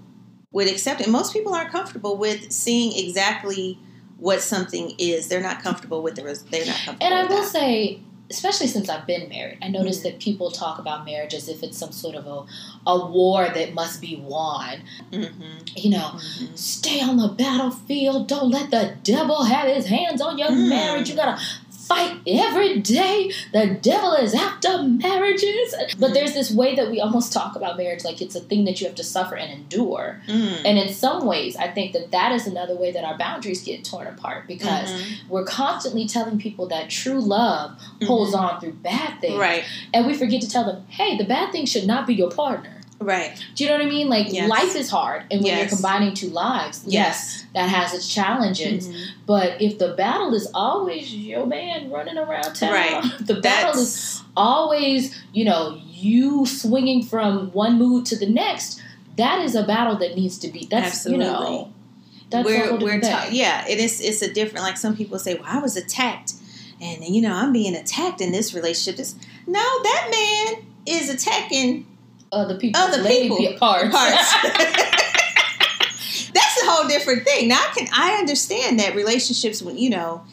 with accepting? Most people aren't comfortable with seeing exactly what something is. They're not comfortable with the. res- They're not comfortable. And I will that. say, especially since I've been married, I notice Mm-hmm. that people talk about marriage as if it's some sort of a, a war that must be won. Mhm, You know, mhm. stay on the battlefield. Don't let the devil have his hands on your Mm. marriage. You gotta fight every day. The devil is after marriages. But there's this way that we almost talk about marriage like it's a thing that you have to suffer and endure. Mm. And in some ways, I think that that is another way that our boundaries get torn apart because Mhm. we're constantly telling people that true love holds on through bad things. Right. And we forget to tell them, hey, the bad thing should not be your partner. Right. Do you know what I mean? Like Yes. life is hard, and when you're combining two lives, yes, that has its challenges. Mhm. But if the battle is always your man running around town, Right. <laughs> the battle is always, you know, you swinging from one mood to the next. That is a battle that needs to be. That's Absolutely. you know, that's we're we're ta- yeah. It is. It's a different. Like some people say, "Well, I was attacked." And you know, I'm being attacked in this relationship. This, no, that man is attacking Other people's Other lady people. parts. parts. <laughs> <laughs> That's a whole different thing. Now I can I understand that relationships when you know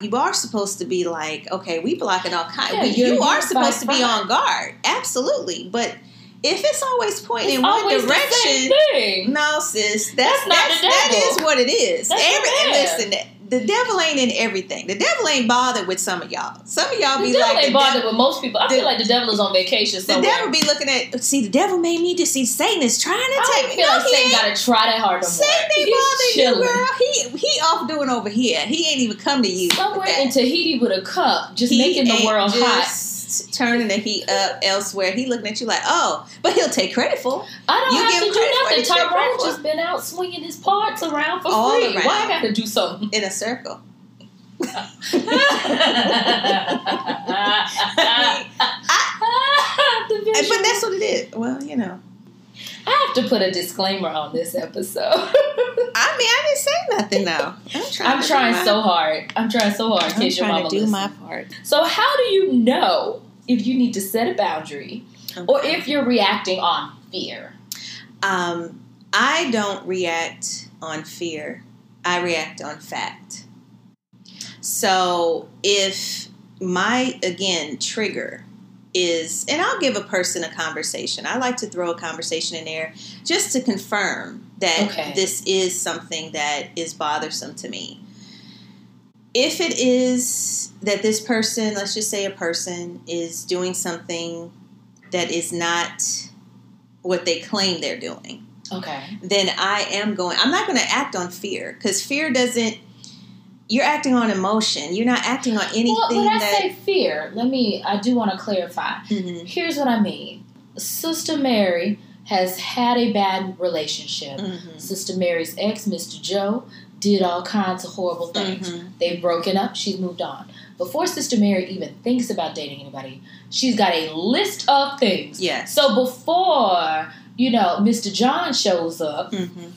you are supposed to be like, okay, we blocking all kinds. Yeah, you are supposed to be on guard, absolutely. But if it's always pointing It's in one always the direction, same thing. no, sis, that's, That's not that's devil. is what it is. That's Every, listen, the, devil ain't in everything. The devil ain't bothered with some of y'all. Some of y'all The be devil like, ain't the bothered devil, with most people. I the- feel like the devil is on vacation the devil be looking at. See, the devil made me to see Satan is trying to I take me. feel No, like Satan ain't. got to try that hard no. Satan ain't bothering you, girl. He he off doing over here. He ain't even come to you. Somewhere in Tahiti with a cup, just He making the world hot. Turning the heat up elsewhere. He looking at you like, oh, but he'll take credit for. I don't You have to do credit for it, nothing. Tyrone just been out swinging his parts around for All free. around. Why I got to do something? in a circle. <laughs> <laughs> The But that's what it is. Well, you know. I have to put a disclaimer on this episode. <laughs> I mean, I didn't say nothing though. <laughs> I'm trying. I'm trying my, so hard. I'm trying so hard I'm trying mama to do listens. my part. So, how do you know if you need to set a boundary or if you're reacting on fear? Um, I don't react on fear. I react on fact. So if my again trigger is, and I'll give a person a conversation. I like to throw a conversation in there just to confirm that Okay. this is something that is bothersome to me. If it is that this person, let's just say a person, is doing something that is not what they claim they're doing, Okay. then I am going, I'm not going to act on fear because fear doesn't, you're acting on emotion. You're not acting on anything Well, when I that. say fear, let me, I do want to clarify. Mhm, Here's what I mean Sister Mary has had a bad relationship. mhm, Sister Mary's ex, Mr. Joe, did all kinds of horrible things. mhm. They've broken up, she's moved on. Before Sister Mary even thinks about dating anybody, she's got a list of things. Yes. So before, you know, Mr. John shows up, Mhm.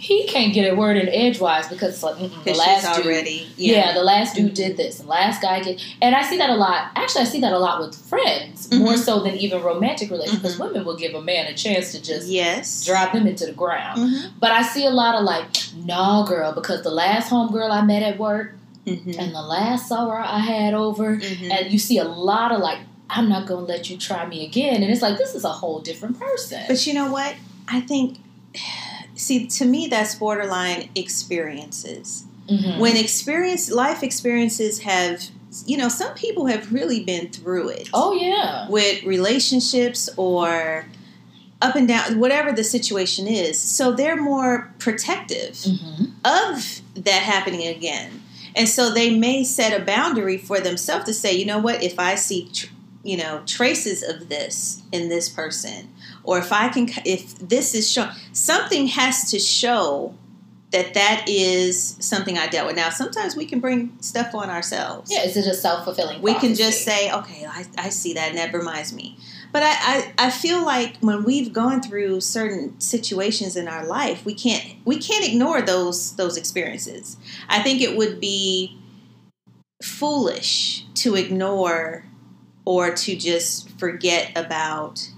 He can't get a word in edgewise because it's like the last dude. already Yeah. the last dude did this. The last guy did, and I see that a lot. Actually, I see that a lot with friends more Mhm. so than even romantic relationships. Because Mhm. women will give a man a chance to just yes. drive them into the ground. Mhm. But I see a lot of like, nah, girl, because the last homegirl I met at work Mhm. and the last summer I had over, Mhm. and you see a lot of like, I'm not gonna let you try me again, and it's like this is a whole different person. But you know what? I think, see, to me, that's borderline experiences. Mhm. When experience, life experiences have, you know, some people have really been through it oh yeah, with relationships or up and down, whatever the situation is. So they're more protective hmm of that happening again. And so they may set a boundary for themselves to say, you know what, if I see, tr- you know, traces of this in this person, or if I can, if this is shown, something has to show that that is something I dealt with. Now, sometimes we can bring stuff on ourselves. yeah. It's just a self fulfilling. We can just say, okay, I, I see that, and that reminds me. But I, I, I feel like when we've gone through certain situations in our life, we can't we can't ignore those those experiences. I think it would be foolish to ignore or to just forget about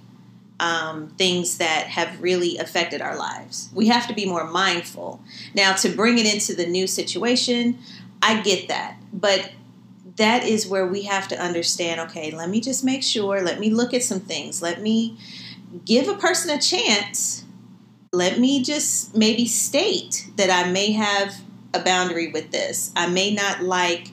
um, things that have really affected our lives. We have to be more mindful. Now, to bring it into the new situation, I get that, but that is where we have to understand okay, let me just make sure, let me look at some things, let me give a person a chance, let me just maybe state that I may have a boundary with this. I may not like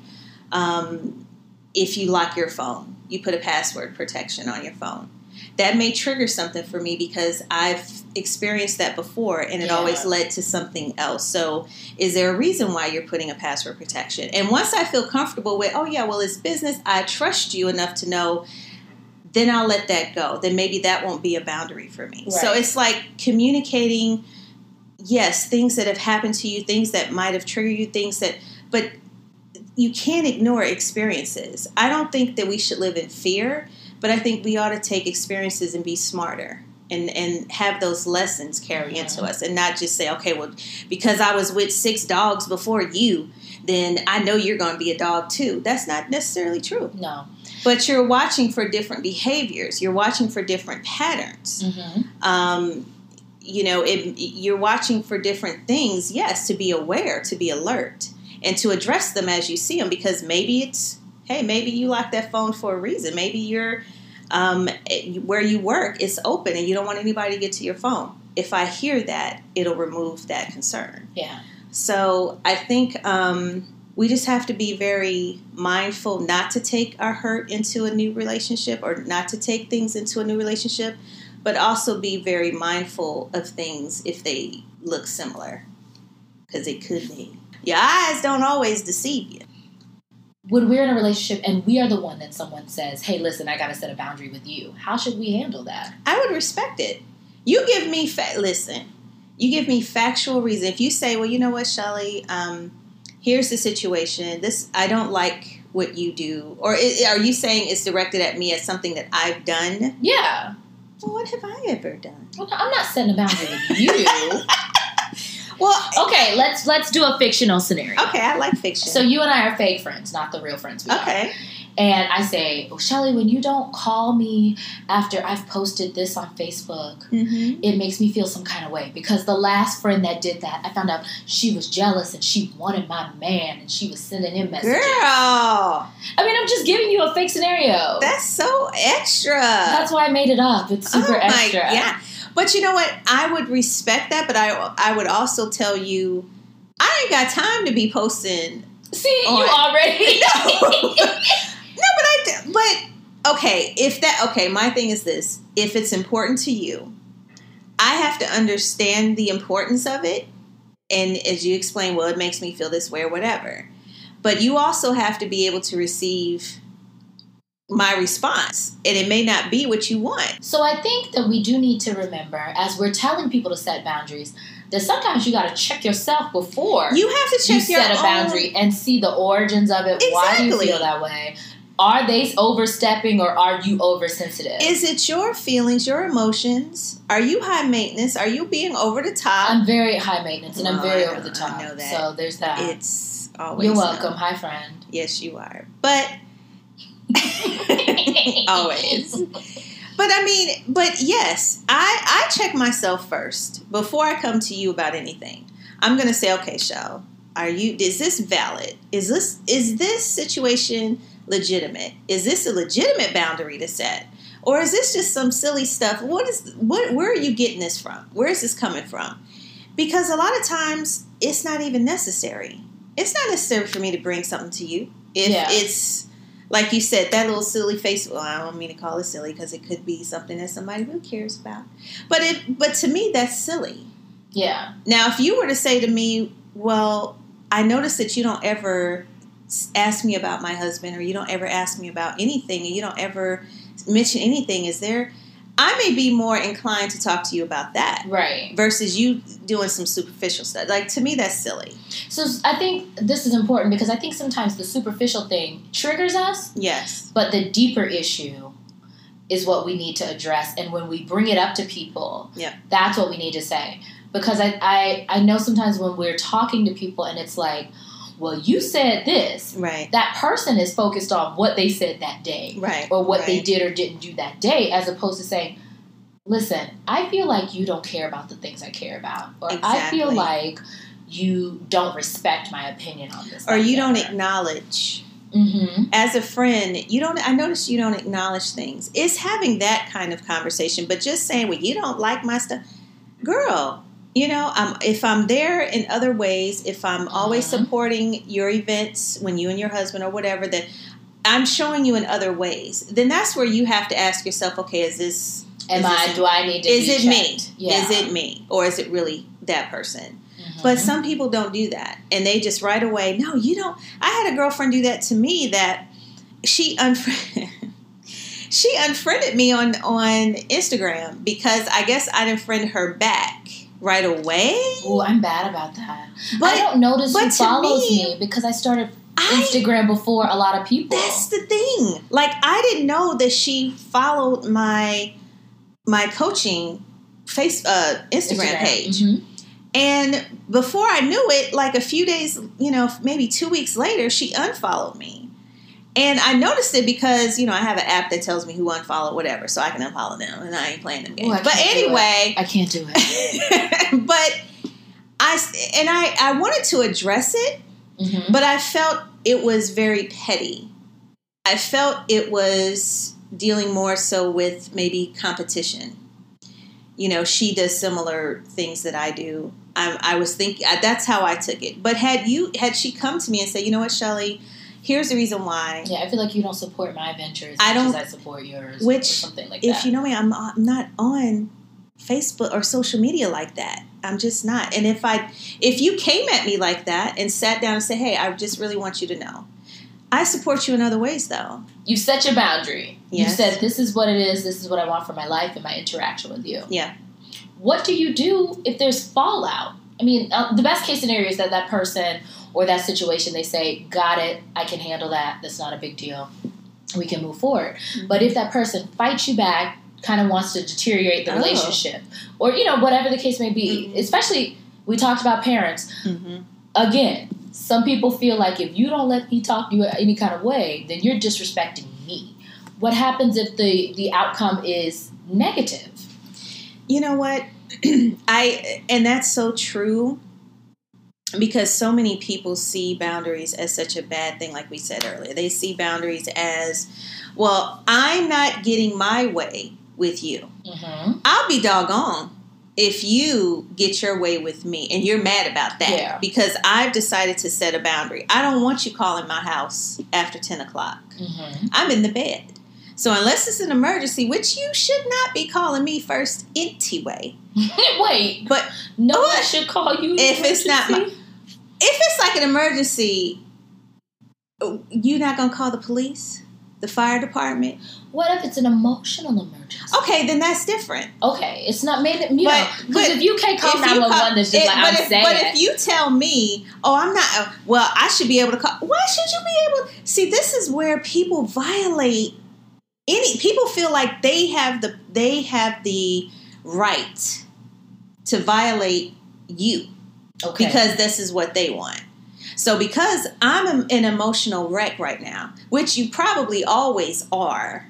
um, if you lock your phone, you put a password protection on your phone. That may trigger something for me because I've experienced that before and it Yeah. always led to something else. So, is there a reason why you're putting a password protection? And once I feel comfortable with, oh, yeah, well, it's business, I trust you enough to know, then I'll let that go. Then maybe that won't be a boundary for me. So, it's like communicating, yes, things that have happened to you, things that might have triggered you, things that, but you can't ignore experiences. I don't think that we should live in fear, but I think we ought to take experiences and be smarter and and have those lessons carry Mhm. into us and not just say, okay, well, because I was with six dogs before you, then I know you're going to be a dog too. That's not necessarily true. no. But you're watching for different behaviors. You're watching for different patterns hmm um, you know, it, you're watching for different things, yes, to be aware, to be alert, and to address them as you see them because maybe it's, hey, maybe you lock that phone for a reason. Maybe you're, um, where you work, it's open and you don't want anybody to get to your phone. If I hear that, it'll remove that concern. Yeah. So I think um, we just have to be very mindful not to take our hurt into a new relationship or not to take things into a new relationship, but also be very mindful of things if they look similar, because it could be. Your eyes don't always deceive you. When we're in a relationship and we are the one that someone says, "Hey, listen, I got to set a boundary with you," how should we handle that? I would respect it. You give me fa- listen. You give me factual reason. If you say, "Well, you know what, Shelly, um, here's the situation. This I don't like what you do," or are you saying it's directed at me as something that I've done? Yeah. Well, what have I ever done? Well, I'm not setting a boundary with you. <laughs> Well, okay, let's let's do a fictional scenario. okay, I like fiction. So you and I are fake friends, not the real friends we are. okay, And I say, oh, Shelly, when you don't call me after I've posted this on Facebook, mm-hmm. it makes me feel some kind of way because the last friend that did that, I found out she was jealous and she wanted my man and she was sending him messages. girl, I mean, I'm just giving you a fake scenario. that's so extra. That's why I made it up. It's super oh extra. Yeah, but you know what? I would respect that, but I I would also tell you, I ain't got time to be posting. See, Oh, you already. <laughs> <laughs> No, but I but okay. If that okay, my thing is this: if it's important to you, I have to understand the importance of it, and as you explain, well, it makes me feel this way or whatever. But you also have to be able to receive my response, and it may not be what you want. So I think that we do need to remember, as we're telling people to set boundaries, that sometimes you got to check yourself before You have to check you set a own- boundary and see the origins of it. Why do you feel that way? are they overstepping or are you oversensitive? Is it your feelings, your emotions? Are you high maintenance? Are you being over the top? I'm very high maintenance and I'm oh, very over the top. I know that. So there's that. it's always You're no. welcome. Hi, friend. Yes, you are. But <laughs> always. But I mean, but yes, I I check myself first before I come to you about anything. I'm going to say, okay, Shell, are you is this valid? Is this is this situation legitimate? Is this a legitimate boundary to set? Or is this just some silly stuff? What is what where are you getting this from? Where is this coming from? Because a lot of times it's not even necessary. It's not necessary for me to bring something to you. If Yeah. it's like you said, that little silly face. Well, I don't mean to call it silly because it could be something that somebody really cares about. But it, but to me, that's silly. Yeah. Now, if you were to say to me, "Well, I notice that you don't ever ask me about my husband, or you don't ever ask me about anything, and you don't ever mention anything," is there? I may be more inclined to talk to you about that Right. versus you doing some superficial stuff. Like to me, that's silly. So I think this is important because I think sometimes the superficial thing triggers us, Yes. but the deeper issue is what we need to address. And when we bring it up to people, Yeah. that's what we need to say. Because I, I, I know sometimes when we're talking to people and it's like, well, you said this, Right. that person is focused on what they said that day Right. or what they did or didn't do that day, as opposed to saying, listen, I feel like you don't care about the things I care about, or I feel like you don't respect my opinion on this, Or you don't acknowledge Mm-hmm. as a friend, you don't. I notice you don't acknowledge things. It's having that kind of conversation, but just saying, "Well, you don't like my stuff, girl." You know, um, if I'm there in other ways, if I'm always Mhm. supporting your events when you and your husband or whatever, that I'm showing you in other ways, then that's where you have to ask yourself, okay, is this Am Is I? this- Do I need to? is be it me? Yeah. Is it me, or is it really that person? Mhm. But some people don't do that, and they just right away. No, you don't. I had a girlfriend do that to me. That she unfriended. <laughs> she unfriended me on on Instagram because I guess I didn't friend her back right away. Oh, I'm bad about that. But I don't notice who follows me- me, because I started I Instagram before a lot of people. That's the thing. Like I didn't know that she followed my my coaching face uh, Instagram, page. Mhm. And before I knew it, like a few days, you know, maybe two weeks later, she unfollowed me. And I noticed it because, you know, I have an app that tells me who unfollowed whatever, so I can unfollow them and I ain't playing them games. Ooh, but can't do it. anyway, I can't do it. <laughs> but I and I I wanted to address it, Mhm. but I felt it was very petty. I felt it was dealing more so with maybe competition. You know, she does similar things that I do. I, I was thinking that's how I took it. But had you had she come to me and said, you know what, Shelly, here's the reason why. Yeah, I feel like you don't support my ventures I don't- I support yours, Which, or something like If that. you know me, I'm, I'm not on Facebook or social media like that. I'm just not. And if I if you came at me like that and sat down and said, hey, I just really want you to know, I support you in other ways though. you set your boundary. You Yes. said this is what it is. This is what I want for my life and my interaction with you. Yeah. What do you do if there's fallout? I mean, uh, the best case scenario is that that person or that situation they say, "Got it. I can handle that. That's not a big deal. We can move forward." Mm-hmm. But if that person fights you back, kind of wants to deteriorate the Oh. relationship, or you know whatever the case may be, Mhm. especially we talked about parents Mm-hmm. again, some people feel like if you don't let me talk to you any kind of way, then you're disrespecting me. What happens if the the outcome is negative? You know what? <clears throat> I and that's so true because so many people see boundaries as such a bad thing like we said earlier. They see boundaries as well, I'm not getting my way with you. Mm-hmm. I'll be doggone if you get your way with me and you're mad about that Yeah. because I've decided to set a boundary. I don't want you calling my house after 10 o'clock. Mm-hmm. I'm in the bed. So unless it's an emergency, which you should not be calling me first anyway. <laughs> Wait, But no one should call you. If it's not emergency? If it's like an emergency, you're not gonna call the police. the fire department. What if it's an emotional emergency? Okay, then that's different. Okay, it's not made. You But- because if you can't call nine one one, that's just it- like but I'm if, saying. But if you tell me, oh, I'm not. uh, Well, I should be able to call. Why should you be able? See, this is where people violate. Any people feel like they have the they have the right to violate you okay. because this is what they want. So because I'm an emotional wreck right now, which you probably always are.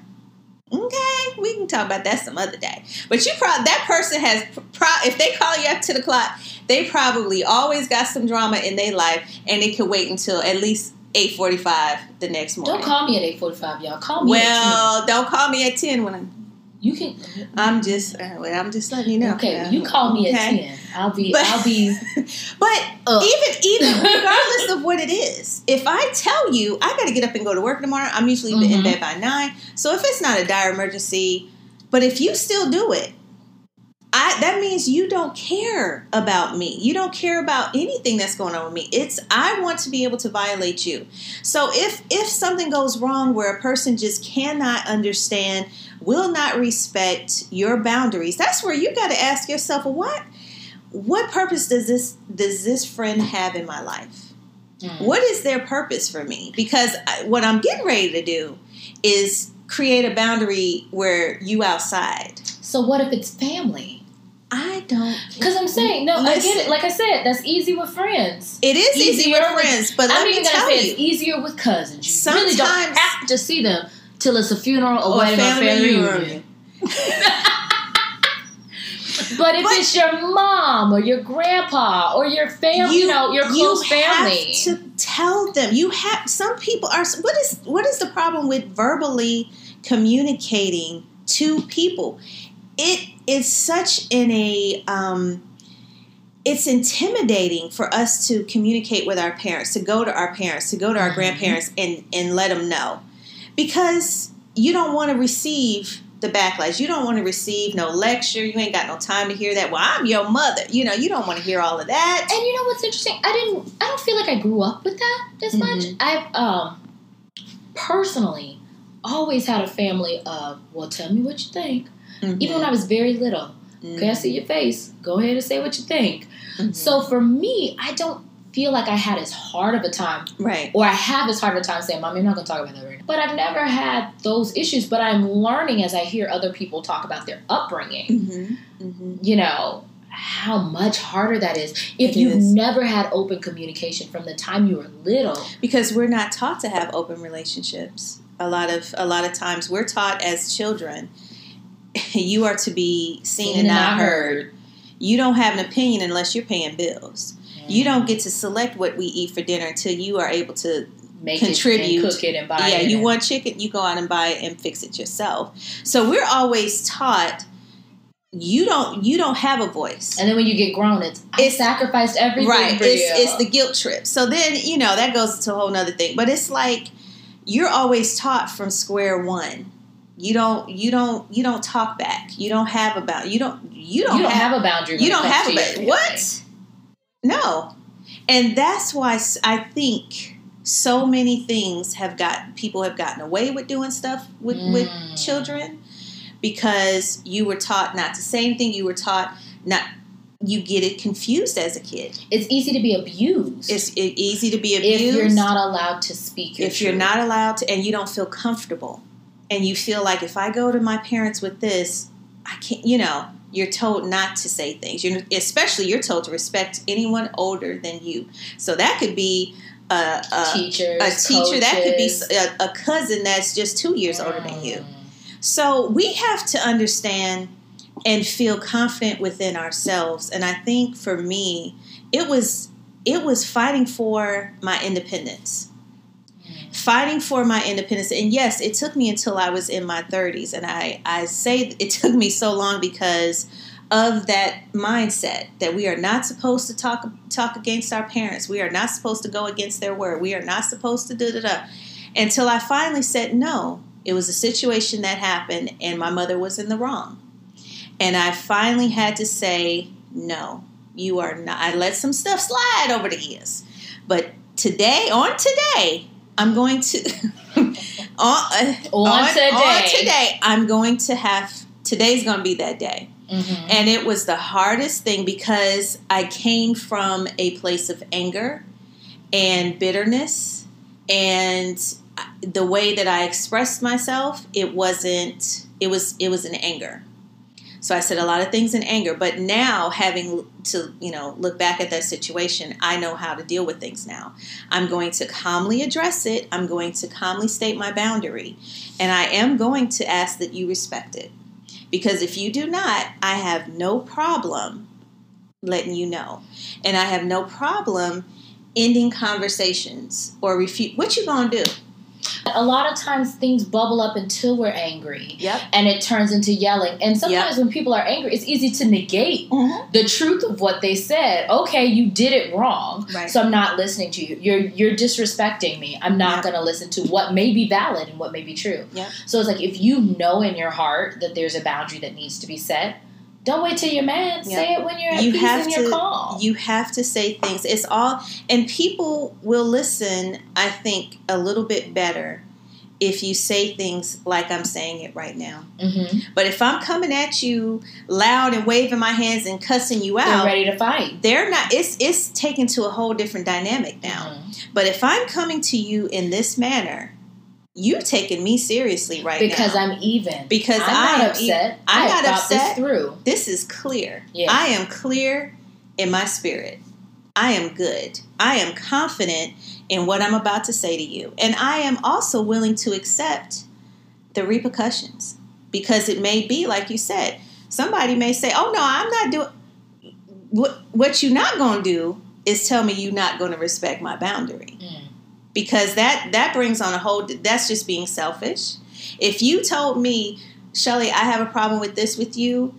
Okay, we can talk about that some other day. But you probably that person has pro- if they call you up to the clock, they probably always got some drama in their life, and it could wait until at least eight forty five the next morning. don't call me at eight forty five, y'all. Call me. at well, don't call me at ten when I'm. 10. you can. I'm just. Uh, I'm just letting you know. Okay, you call me okay? at ten. I'll be. But- I'll be. <laughs> But even even regardless of what it is, if I tell you I got to get up and go to work tomorrow, I'm usually in Mhm. bed by nine. So if it's not a dire emergency, but if you still do it, I that means you don't care about me. You don't care about anything that's going on with me. It's I want to be able to violate you. So if if something goes wrong where a person just cannot understand, will not respect your boundaries, that's where you got to ask yourself, what what purpose does this does this friend have in my life? Mm. What is their purpose for me? Because I, what I'm getting ready to do is create a boundary where you outside. So what if it's family? I don't. Because I'm saying no, I get it. Like I said, that's easy with friends. It is easy Easier with with- friends, but let I'm me even gonna tell say you, it's easier with cousins. You really don't Sometimes- have to see them till it's a funeral or, or wedding or family family reunion. <laughs> But if But- it's your mom or your grandpa or your family, you, know, your close you family. Have to tell them. You have some people are. What is what is the problem with verbally communicating to people? It is such in a. Um, it's intimidating for us to communicate with our parents, to go to our parents, to go to our Mhm. grandparents, and and let them know, because you don't want to receive the backlash. You don't want to receive no lecture. You ain't got no time to hear that. Well, I'm your mother. You know, you don't want to hear all of that. And you know what's interesting? I didn't. I don't feel like I grew up with that as much. Mhm. I've um personally always had a family of well, tell me what you think. Even when I was very little, okay, I see your face. Go ahead and say what you think. Mhm. So for me, I don't feel like I had as hard of a time, right. or I have as hard of a time saying, "Mommy, I'm not going to talk about that right now." But I've never had those issues. But I'm learning as I hear other people talk about their upbringing. Mm-hmm. Mm-hmm. you know how much harder that is if It you've is. never had open communication from the time you were little Because we're not taught to have open relationships. A lot of a lot of times we're taught as children, <laughs> you are to be seen and not heard. You don't have an opinion unless you're paying bills. You don't get to select what we eat for dinner until you are able to make contribute. it and cook it and buy yeah, it you want chicken, you go out and buy it and fix it yourself. So we're always taught you don't you don't have a voice. and then when you get grown it's I It's- sacrificed everything right. for It's you it's the guilt trip. So then, you know, that goes to a whole nother thing. But it's like you're always taught from square one. You don't you don't you don't talk back. You don't have about you don't you don't, you don't have, have, a boundary you don't have a ba- what? No. And that's why I think so many things have got people have gotten away with doing stuff with, with Mm. children because you were taught not to say anything. You were taught not. You get it confused as a kid. it's easy to be abused It's easy to be abused if you're not allowed to speak if you're not allowed to, and you don't feel comfortable, and you feel like if I go to my parents with this, I can't. You know, you're told not to say things. You're especially you're told to respect anyone older than you. So that could be a a, teachers a teacher. That could be a, a, cousin that's just two years older than you. Mm. So we have to understand and feel confident within ourselves. And I think for me, it was it was fighting for my independence. Fighting for my independence. And yes, it took me until I was in my 30s. And I, I say it took me so long because of that mindset that we are not supposed to talk talk against our parents. We are not supposed to go against their word. We are not supposed to da da da. Until I finally said no. It was a situation that happened and my mother was in the wrong. And I finally had to say no. You are not. I let some stuff slide over the years. But today, on today, I'm going to <laughs> on, On on today. on today, I'm going to have today's going to be that day. Mhm. And it was the hardest thing because I came from a place of anger and bitterness and the way that I expressed myself, it wasn't it was it was an anger. So I said a lot of things in anger, but now having to, you know, look back at that situation, I know how to deal with things now. I'm going to calmly address it. I'm going to calmly state my boundary, and I am going to ask that you respect it. Because if you do not, I have no problem letting you know. And I have no problem ending conversations or refute what you going to do? A lot of times things bubble up until we're angry. Yep. And it turns into yelling. And sometimes when people are angry, it's easy to negate Mm-hmm. the truth of what they said. Okay, you did it wrong. Right. So I'm not listening to you. You're you're disrespecting me. I'm not going to listen to what may be valid and what may be true. Yeah. So it's like if you know in your heart that there's a boundary that needs to be set, don't wait till you're mad. Yeah. Say it when you're at You peace have and you're to- calm. You have to say things. It's all, and people will listen, I think, a little bit better if you say things like I'm saying it right now. mm-hmm. But if I'm coming at you loud and waving my hands and cussing you out, They're ready to fight. they're not it's it's taken to a whole different dynamic now. Mhm. But if I'm coming to you in this manner, you taking me seriously right Because now. I'm even. Because I'm not upset. e- I'm I not upset. this through. this is clear. Yeah. I am clear in my spirit. I am good. I am confident in what I'm about to say to you. And I am also willing to accept the repercussions because it may be like you said. Somebody may say, "Oh no, I'm not doing what what you're not going to do is tell me you're not going to respect my boundary." Mm. Because that that brings on a whole that's just being selfish if you told me Chelley i have a problem with this with you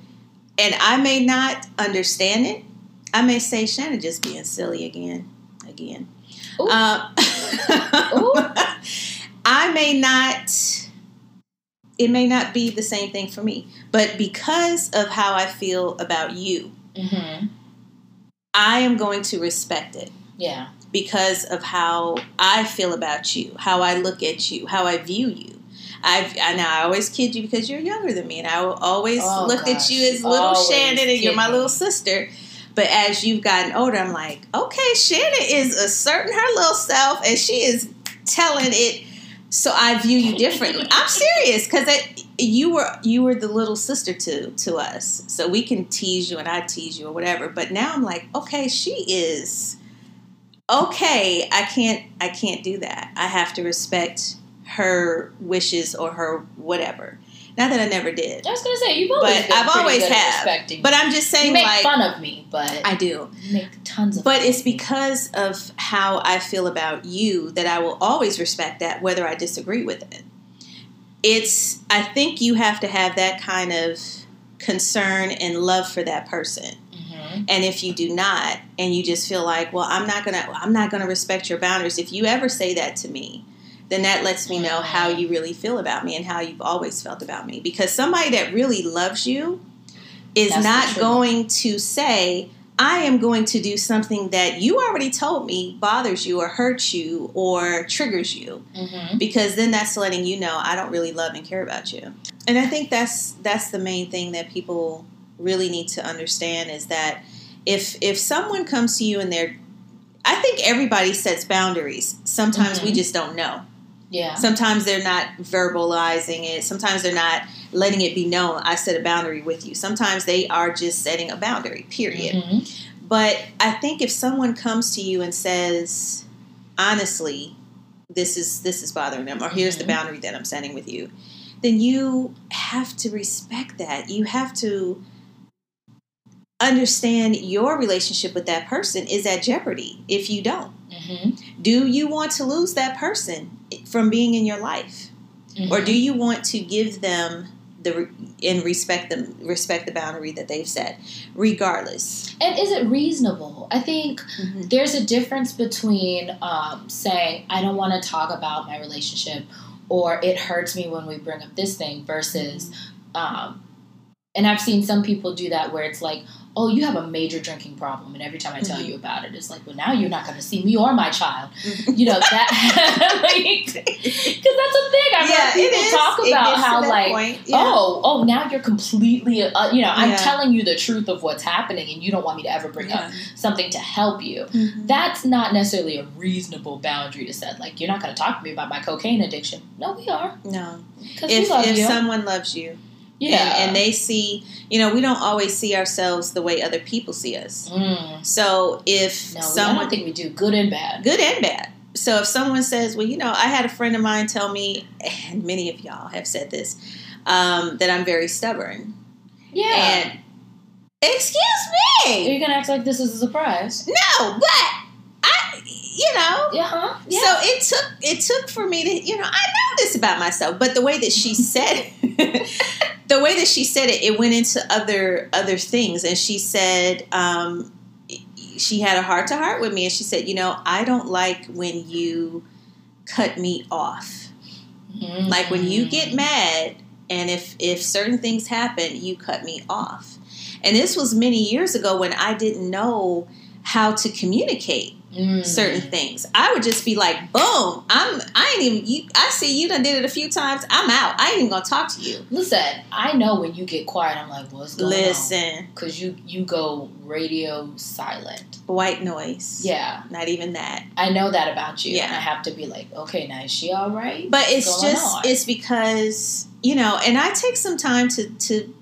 and i may not understand it i may say shannon just being silly again again Ooh. Um, Ooh. <laughs> i may not it may not be the same thing for me but because of how i feel about you hmm i am going to respect it Yeah. Because of how I feel about you, how I look at you, how I view you. I've, I now I always kid you because you're younger than me, and I will always Oh, looked at you as little Always Shannon, and you're my little sister. But as you've gotten older, I'm like, okay, Shannon is asserting her little self, and she is telling it. So I view you differently. I'm <laughs> serious because you were you were the little sister to to us, so we can tease you and I tease you or whatever. But now I'm like, okay, she is okay. I can't I can't do that. I have to respect her wishes or her whatever. Not that I never did, I was gonna say you've always but I've always have. respecting. But I'm just saying, you make like fun of me, but I do. make tons of. But fun it's of me. because of how I feel about you that I will always respect that, whether I disagree with it. It's, I think you have to have that kind of concern and love for that person. Mhm. And if you do not, and you just feel like, well, I'm not gonna, I'm not gonna respect your boundaries. If you ever say that to me, then that lets me know how you really feel about me and how you've always felt about me. Because somebody that really loves you is That's not going to say, I am going to do something that you already told me bothers you or hurts you or triggers you Mhm. because then that's letting you know I don't really love and care about you. And I think that's that's the main thing that people really need to understand is that if if someone comes to you and they're I think everybody sets boundaries. Sometimes we Mhm. just don't know. Yeah. Sometimes they're not verbalizing it. Sometimes they're not letting it be known I set a boundary with you. Sometimes they are just setting a boundary, period. Mhm. But I think if someone comes to you and says, honestly, this is this is bothering them, or here's the Mhm. boundary that I'm setting with you, then you have to respect that. You have to understand your relationship with that person is at jeopardy if you don't. Mhm. Do you want to lose that person from being in your life? Mhm. Or do you want to give them the and respect them respect the boundary that they've set regardless? And is it reasonable? I think there's a difference between um, saying I don't want to talk about my relationship or it hurts me when we bring up this thing versus um, and I've seen some people do that where it's like oh, you have a major drinking problem, and every time I tell Mhm. you about it, it's like, well, now you're not going to see me or my child. Mhm. You know that, <laughs> because that's a thing. I've Yeah, people is. talk about how like. Yeah. Oh, oh! Now you're completely, uh, you know, I'm Yeah. telling you the truth of what's happening, and you don't want me to ever bring up something to help you. Mhm. That's not necessarily a reasonable boundary to set. Like, you're not going to talk to me about my cocaine addiction. No, we are no. because If if you. someone loves you, yeah, and, and they see, you know, we don't always see ourselves the way other people see us. Mm. So if No, I someone don't think we do good and bad. good and bad. So if someone says, "Well, you know, I had a friend of mine tell me," and many of y'all have said this, um, that I'm very stubborn, Yeah. and excuse Are me, You're gonna act like this is a surprise? no, but I, you know. Yeah, huh? Yeah. So it took it took for me to you know I know this about myself, but the way that she <laughs> said it, <laughs> the way that she said it, it went into other other things, and she said um, she had a heart to heart with me, and she said, you know, I don't like when you cut me off, Mm. like when you get mad, and if if certain things happen, you cut me off, and this was many years ago when I didn't know how to communicate Mm. certain things. I would just be like, boom, I'm I ain't even you I see you done did it a few times. I'm out. I ain't even gonna talk to you. Listen, I know when you get quiet, I'm like, what's going on? Listen, Because you you go radio silent. white noise. Yeah, Not even that. I know that about you. Yeah. And I have to be like, okay, now is she all right? But What's it's just on? it's because, you know, and I take some time to to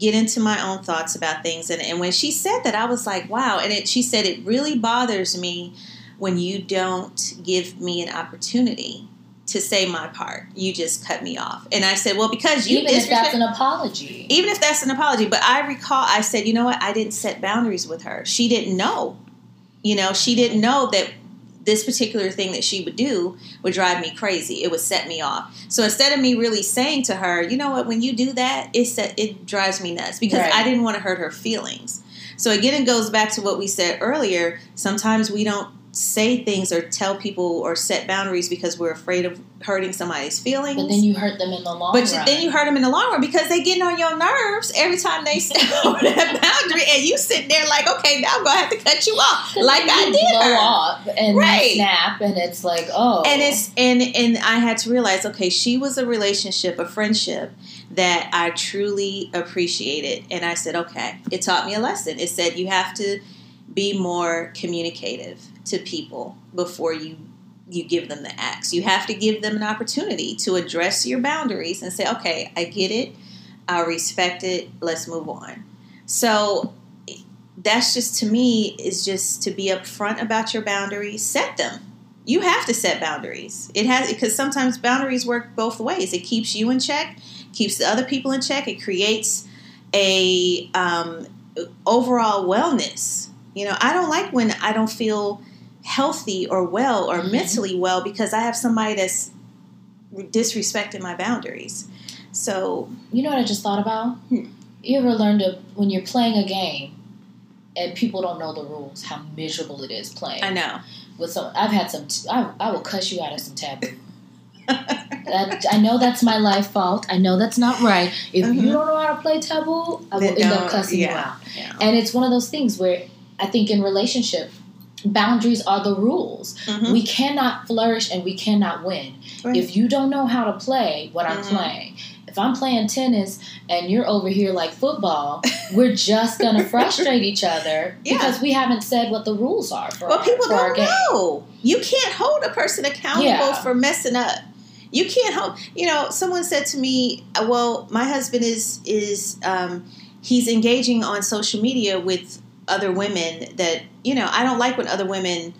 get into my own thoughts about things and, and when she said that I was like, wow, and it she said it really bothers me when you don't give me an opportunity to say my part. You just cut me off. And I said, Well, because you even if that's an apology. even if that's an apology. But I recall I said, you know what? I didn't set boundaries with her. She didn't know. You know, she didn't know that this particular thing that she would do would drive me crazy. It would set me off. So instead of me really saying to her, you know what, when you do that, it set, it drives me nuts because Right. I didn't want to hurt her feelings. So again, it goes back to what we said earlier. Sometimes we don't say things or tell people or set boundaries because we're afraid of hurting somebody's feelings. but then you hurt them in the long But run. But then you hurt them in the long run because they getting on your nerves every time they <laughs> step over that boundary, and you sitting there like, okay, now I'm gonna have to cut you off, like I did blow her. up and Right. snap, and it's like, oh, And it's and and I had to realize, okay, she was a relationship, a friendship that I truly appreciated, and I said, okay, it taught me a lesson. It said you have to be more communicative to people before you you give them the axe. You have to give them an opportunity to address your boundaries and say, okay, I get it, I respect it, let's move on. So that's just to me is just to be upfront about your boundaries, set them. You have to set boundaries. It has because sometimes boundaries work both ways. It keeps you in check, keeps the other people in check. It creates a um, overall wellness. You know, I don't like when I don't feel healthy or well or Mhm. mentally well because I have somebody that's disrespecting my boundaries. So you know what I just thought about? Hmm. You ever learned to when you're playing a game and people don't know the rules, how miserable it is playing I know. with some. I've had some. T- I, I will cuss you out of some taboo. <laughs> that, I know that's my life fault. I know that's not right. If Mhm. you don't know how to play taboo, I will end up cussing you out. Yeah. And it's one of those things where I think in relationship, boundaries are the rules. Mhm. We cannot flourish and we cannot win Right. if you don't know how to play what I'm Mhm. playing. If I'm playing tennis and you're over here like football, <laughs> we're just gonna frustrate each other Yeah. because we haven't said what the rules are for, Well, our, people for don't know. You can't hold a person accountable Yeah. for messing up. You can't hold. You know, someone said to me, uh, "Well, my husband is is um, he's engaging on social media with other women that you know. I don't like when other women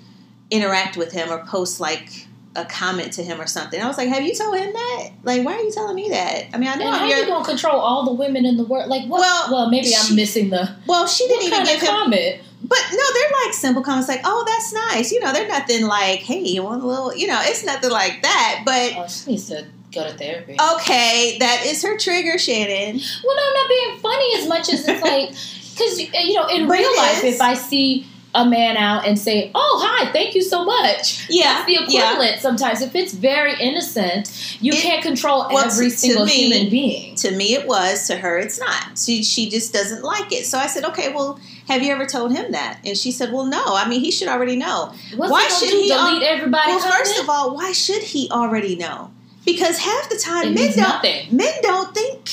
interact with him or post like." A comment to him or something. I was like, "Have you told him that? Like, why are you telling me that? I mean, I know And how I'm are you gonna control all the women in the world? Like what? Well, Well, maybe I'm missing the well. She didn't even give him comment. But no, they're like simple comments like, oh, that's nice. You know, they're nothing like, hey, you want a little, you know, it's nothing like that. But Oh, she needs to go to therapy. okay, that is her trigger, Shannon. Well, no, I'm not being funny as much as it's like, <laughs> because you know, in But real life, is. if I see a man out and say, "Oh, hi, thank you so much." Yeah, That's the yeah. equivalent. Sometimes, if it's very innocent, you It- can't control well, every to- to single me- human being. To me, it was. To her, it's not. She she just doesn't like it. So I said, okay, well, have you ever told him that? And she said, well, no. I mean, he should already know. What's Why should do, he delete everybody? Well, first of all, why should he already know? Because half the time, It men don't nothing. men don't think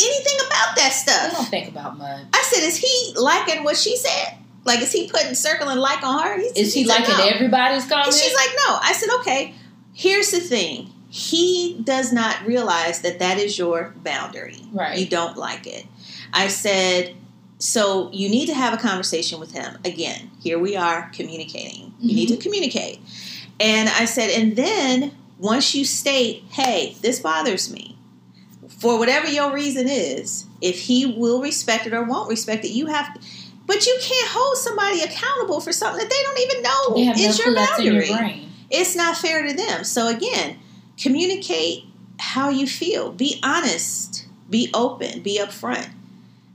anything about that stuff. don't think about much. I said, is he liking what she said? Like, is he putting circling like on her? He's, Is he liking no. everybody's And she's like, no. I said, okay. Here's the thing. He does not realize that that is your boundary. Right. You don't like it. I said, so you need to have a conversation with him. Again, here we are communicating. You need mm-hmm. to communicate. And I said, and then once you state, hey, this bothers me, for whatever your reason is, if he will respect it or won't respect it, you have but you can't hold somebody accountable for something that they don't even know they have no is clue your boundary. your brain. It's not fair to them. So again, communicate how you feel. Be honest. Be open. Be upfront.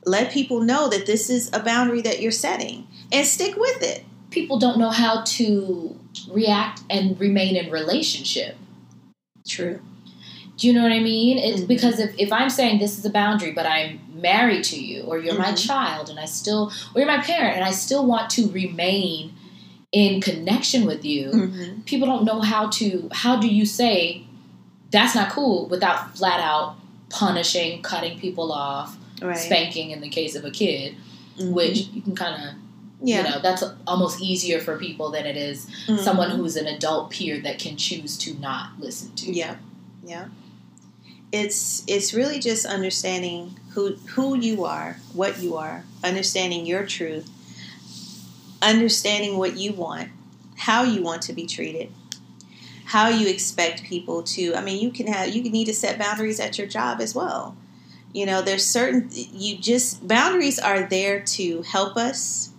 Let people know that this is a boundary that you're setting and stick with it. People don't know how to react and remain in relationship. True. Do you know what I mean? It's Mhm. because if, if I'm saying this is a boundary, but I'm married to you, or you're my Mhm. child, and I still, or you're my parent, and I still want to remain in connection with you, Mm-hmm. people don't know how to, how do you say that's not cool without flat out punishing, cutting people off, Right. spanking in the case of a kid, Mhm. which you can kind of, yeah. you know, that's almost easier for people than it is Mhm. someone who's an adult peer that can choose to not listen to. Yeah, yeah. It's it's really just understanding who who you are, what you are, understanding your truth, understanding what you want, how you want to be treated, how you expect people to. I mean, you can have you need to set boundaries at your job as well. You know, there's certain you just boundaries are there to help us.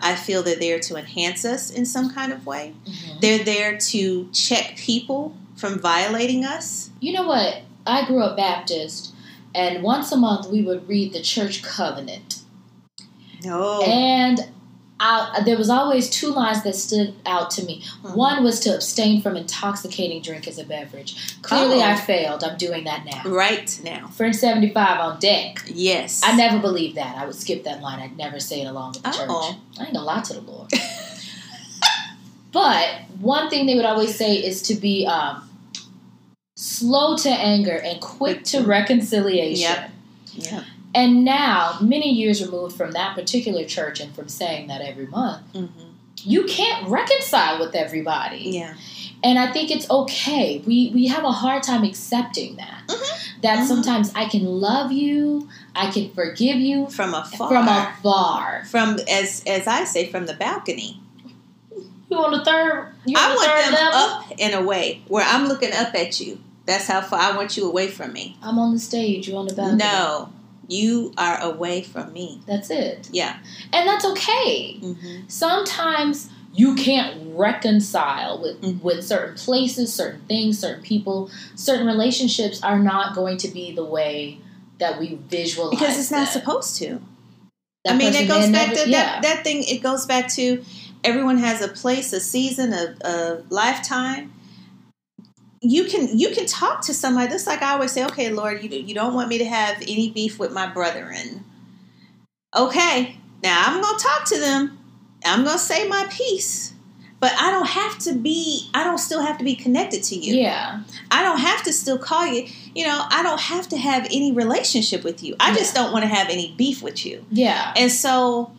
I feel they're there to enhance us in some kind of way. Mhm. They're there to check people from violating us. You know what? I grew up Baptist, and once a month we would read the church covenant. No. And I, there was always two lines that stood out to me. Mhm. One was to abstain from intoxicating drink as a beverage. Clearly, Oh. I failed. I'm doing that now. right now. French 75 on deck. Yes. I never believed that. I would skip that line. I'd never say it along with the Oh. church. I ain't gonna lie to the Lord. <laughs> but one thing they would always say is to be um, slow to anger and quick to reconciliation. Yep. Yeah. And now, many years removed from that particular church and from saying that every month, Mm-hmm. you can't reconcile with everybody. Yeah. And I think it's okay. We we have a hard time accepting that. Mhm. That Mhm. sometimes I can love you, I can forgive you From afar. from afar. From as as I say, from the balcony. You on the third? You I the want third them level? up a way where I'm looking up at you. That's how far I want you away from me. I'm on the stage. You on the balcony? No, you are away from me. that's it. Yeah. And that's okay. Mm-hmm. Sometimes you can't reconcile with Mhm. with certain places, certain things, certain people, certain relationships are not going to be the way that we visualize Because it's not them. supposed to. That I mean, it goes back never- to yeah. that, that thing. It goes back to everyone has a place, a season, a, a lifetime. You can you can talk to somebody. Just like I always say, okay, Lord, you you don't want me to have any beef with my brethren. Okay, now I'm gonna talk to them. I'm gonna say my piece. But I don't have to be. I don't still have to be connected to you. Yeah. I don't have to still call you. You know, I don't have to have any relationship with you. I just don't want to have any beef with you. Yeah. And so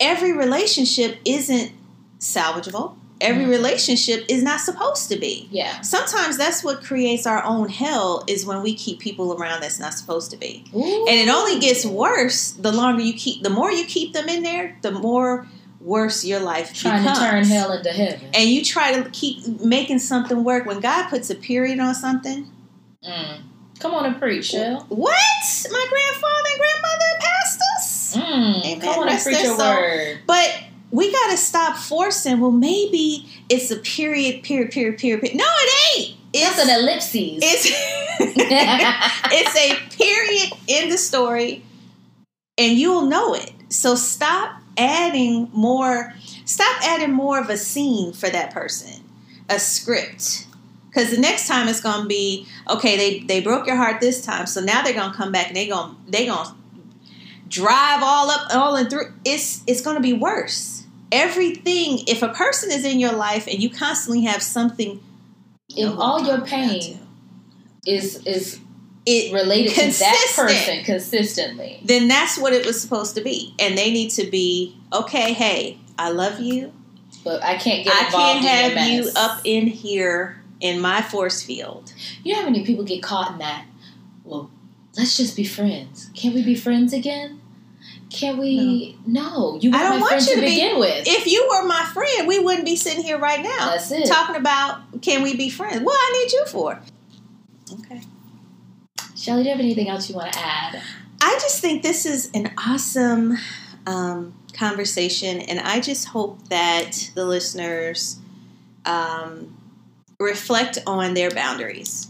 every relationship isn't salvageable. Every Mhm. relationship is not supposed to be. Yeah. Sometimes that's what creates our own hell is when we keep people around that's not supposed to be. Ooh. And it only gets worse the longer you keep the more you keep them in there, the more worse your life trying becomes. to turn hell into heaven. And you try to keep making something work when God puts a period on something. Mm. Come on and preach, Shell. What? My grandfather and grandmother us? Mm. Amen. Come on and preach your word. But we got to stop forcing. Well, maybe it's a period, period, period, period. period. No, it ain't. It's That's an ellipses. it's <laughs> it's a period in the story, and you'll know it. So stop adding more. Stop adding more of a scene for that person, a script. Because the next time it's gonna be okay. They they broke your heart this time, so now they're gonna come back and they gonna they gonna drive all up all and through. It's it's gonna be worse. Everything. If a person is in your life and you constantly have something, If know oh, all your pain is is it related to that person consistently. then that's what it was supposed to be. And they need to be okay. Hey, I love you. But I can't get I can't have you up in here in my force field. You know how many people get caught in that? Well, let's just be friends. Can we be friends again? Can we? No, you I don't want you to to be- begin with. If you were my friend, we wouldn't be sitting here right now talking about can we be friends? What I need you for? Okay. Chelley, do you have anything else you want to add? I just think this is an awesome um, conversation, and I just hope that the listeners um, reflect on their boundaries.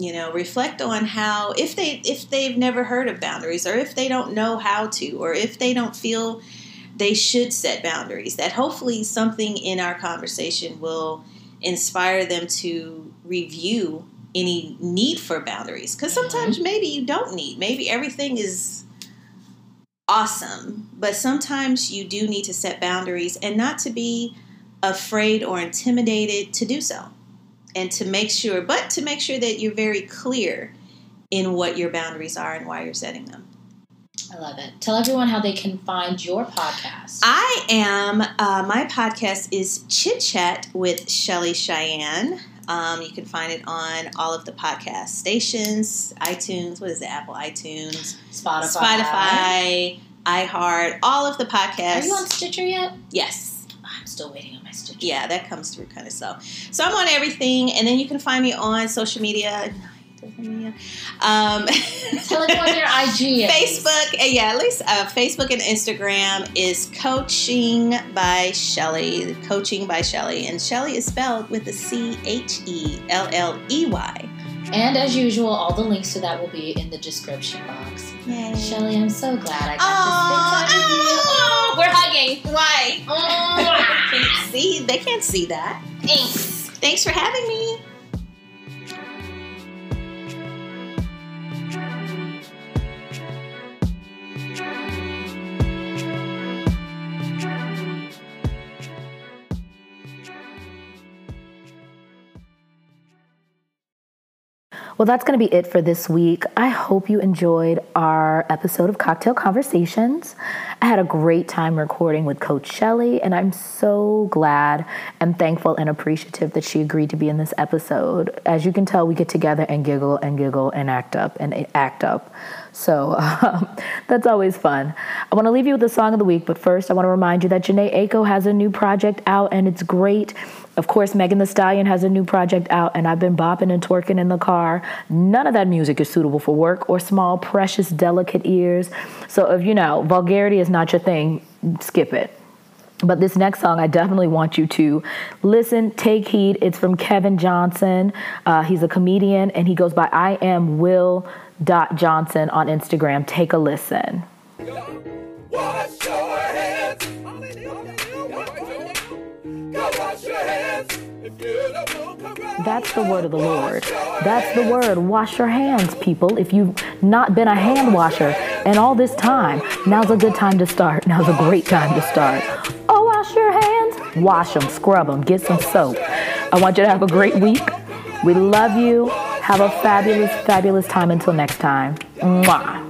You know, reflect on how if they if they've never heard of boundaries, or if they don't know how to, or if they don't feel they should set boundaries. That hopefully something in our conversation will inspire them to review any need for boundaries because mm-hmm. sometimes maybe you don't need maybe everything is awesome but sometimes you do need to set boundaries and not to be afraid or intimidated to do so and to make sure but to make sure that you're very clear in what your boundaries are and why you're setting them I love it. Tell everyone how they can find your podcast. I am, uh, my podcast is Chit Chat with Chelley Cheyenne. Um, you can find it on all of the podcast stations, iTunes, what is it, Apple iTunes, Spotify. Spotify, iHeart, all of the podcasts. Are you on Stitcher yet? Yes. I'm still waiting on Stitcher. Yeah, that comes through kind of slow. So I'm on everything, and then you can find me on social media. <laughs> Um, <laughs> Tell everyone your <laughs> IG. Facebook, uh, yeah, at least uh, Facebook and Instagram is Coaching by Chelley. Coaching by Chelley, and Chelley is spelled with a C H E L L E Y. And as usual, all the links to that will be in the description box. Yay! Chelley, I'm so glad I got to spend time with you. Oh, we're hugging. Why? Mwah. See? They can't see that. Thanks. Thanks for having me. Well, that's going to be it for this week. I hope you enjoyed our episode of Cocktail Conversations. I had a great time recording with Coach Chelley, and I'm so glad and thankful and appreciative that she agreed to be in this episode. As you can tell, we get together and giggle and giggle and act up and act up. So <laughs> um, that's always fun. I want to leave you with the song of the week, but first, I want to remind you that Jhené Aiko has a new project out, and it's great. Of course, Megan Thee Stallion has a new project out, and I've been bopping and twerking in the car. None of that music is suitable for work or small, precious, delicate ears. So if you know vulgarity is not your thing, skip it. But this next song, I definitely want you to listen, take heed. It's from Kevin Johnson. Uh, he's a comedian, and he goes by I am Will dot Johnson on Instagram. Take a listen. That's the word of the Lord. That's the word. Wash your hands, people. If you've not been a hand washer and all this time, now's a good time to start. Now's a great time to start. Oh, wash your hands. Wash them, scrub them, get some soap. I want you to have a great week. We love you. Have a fabulous, fabulous time until next time. Mwah.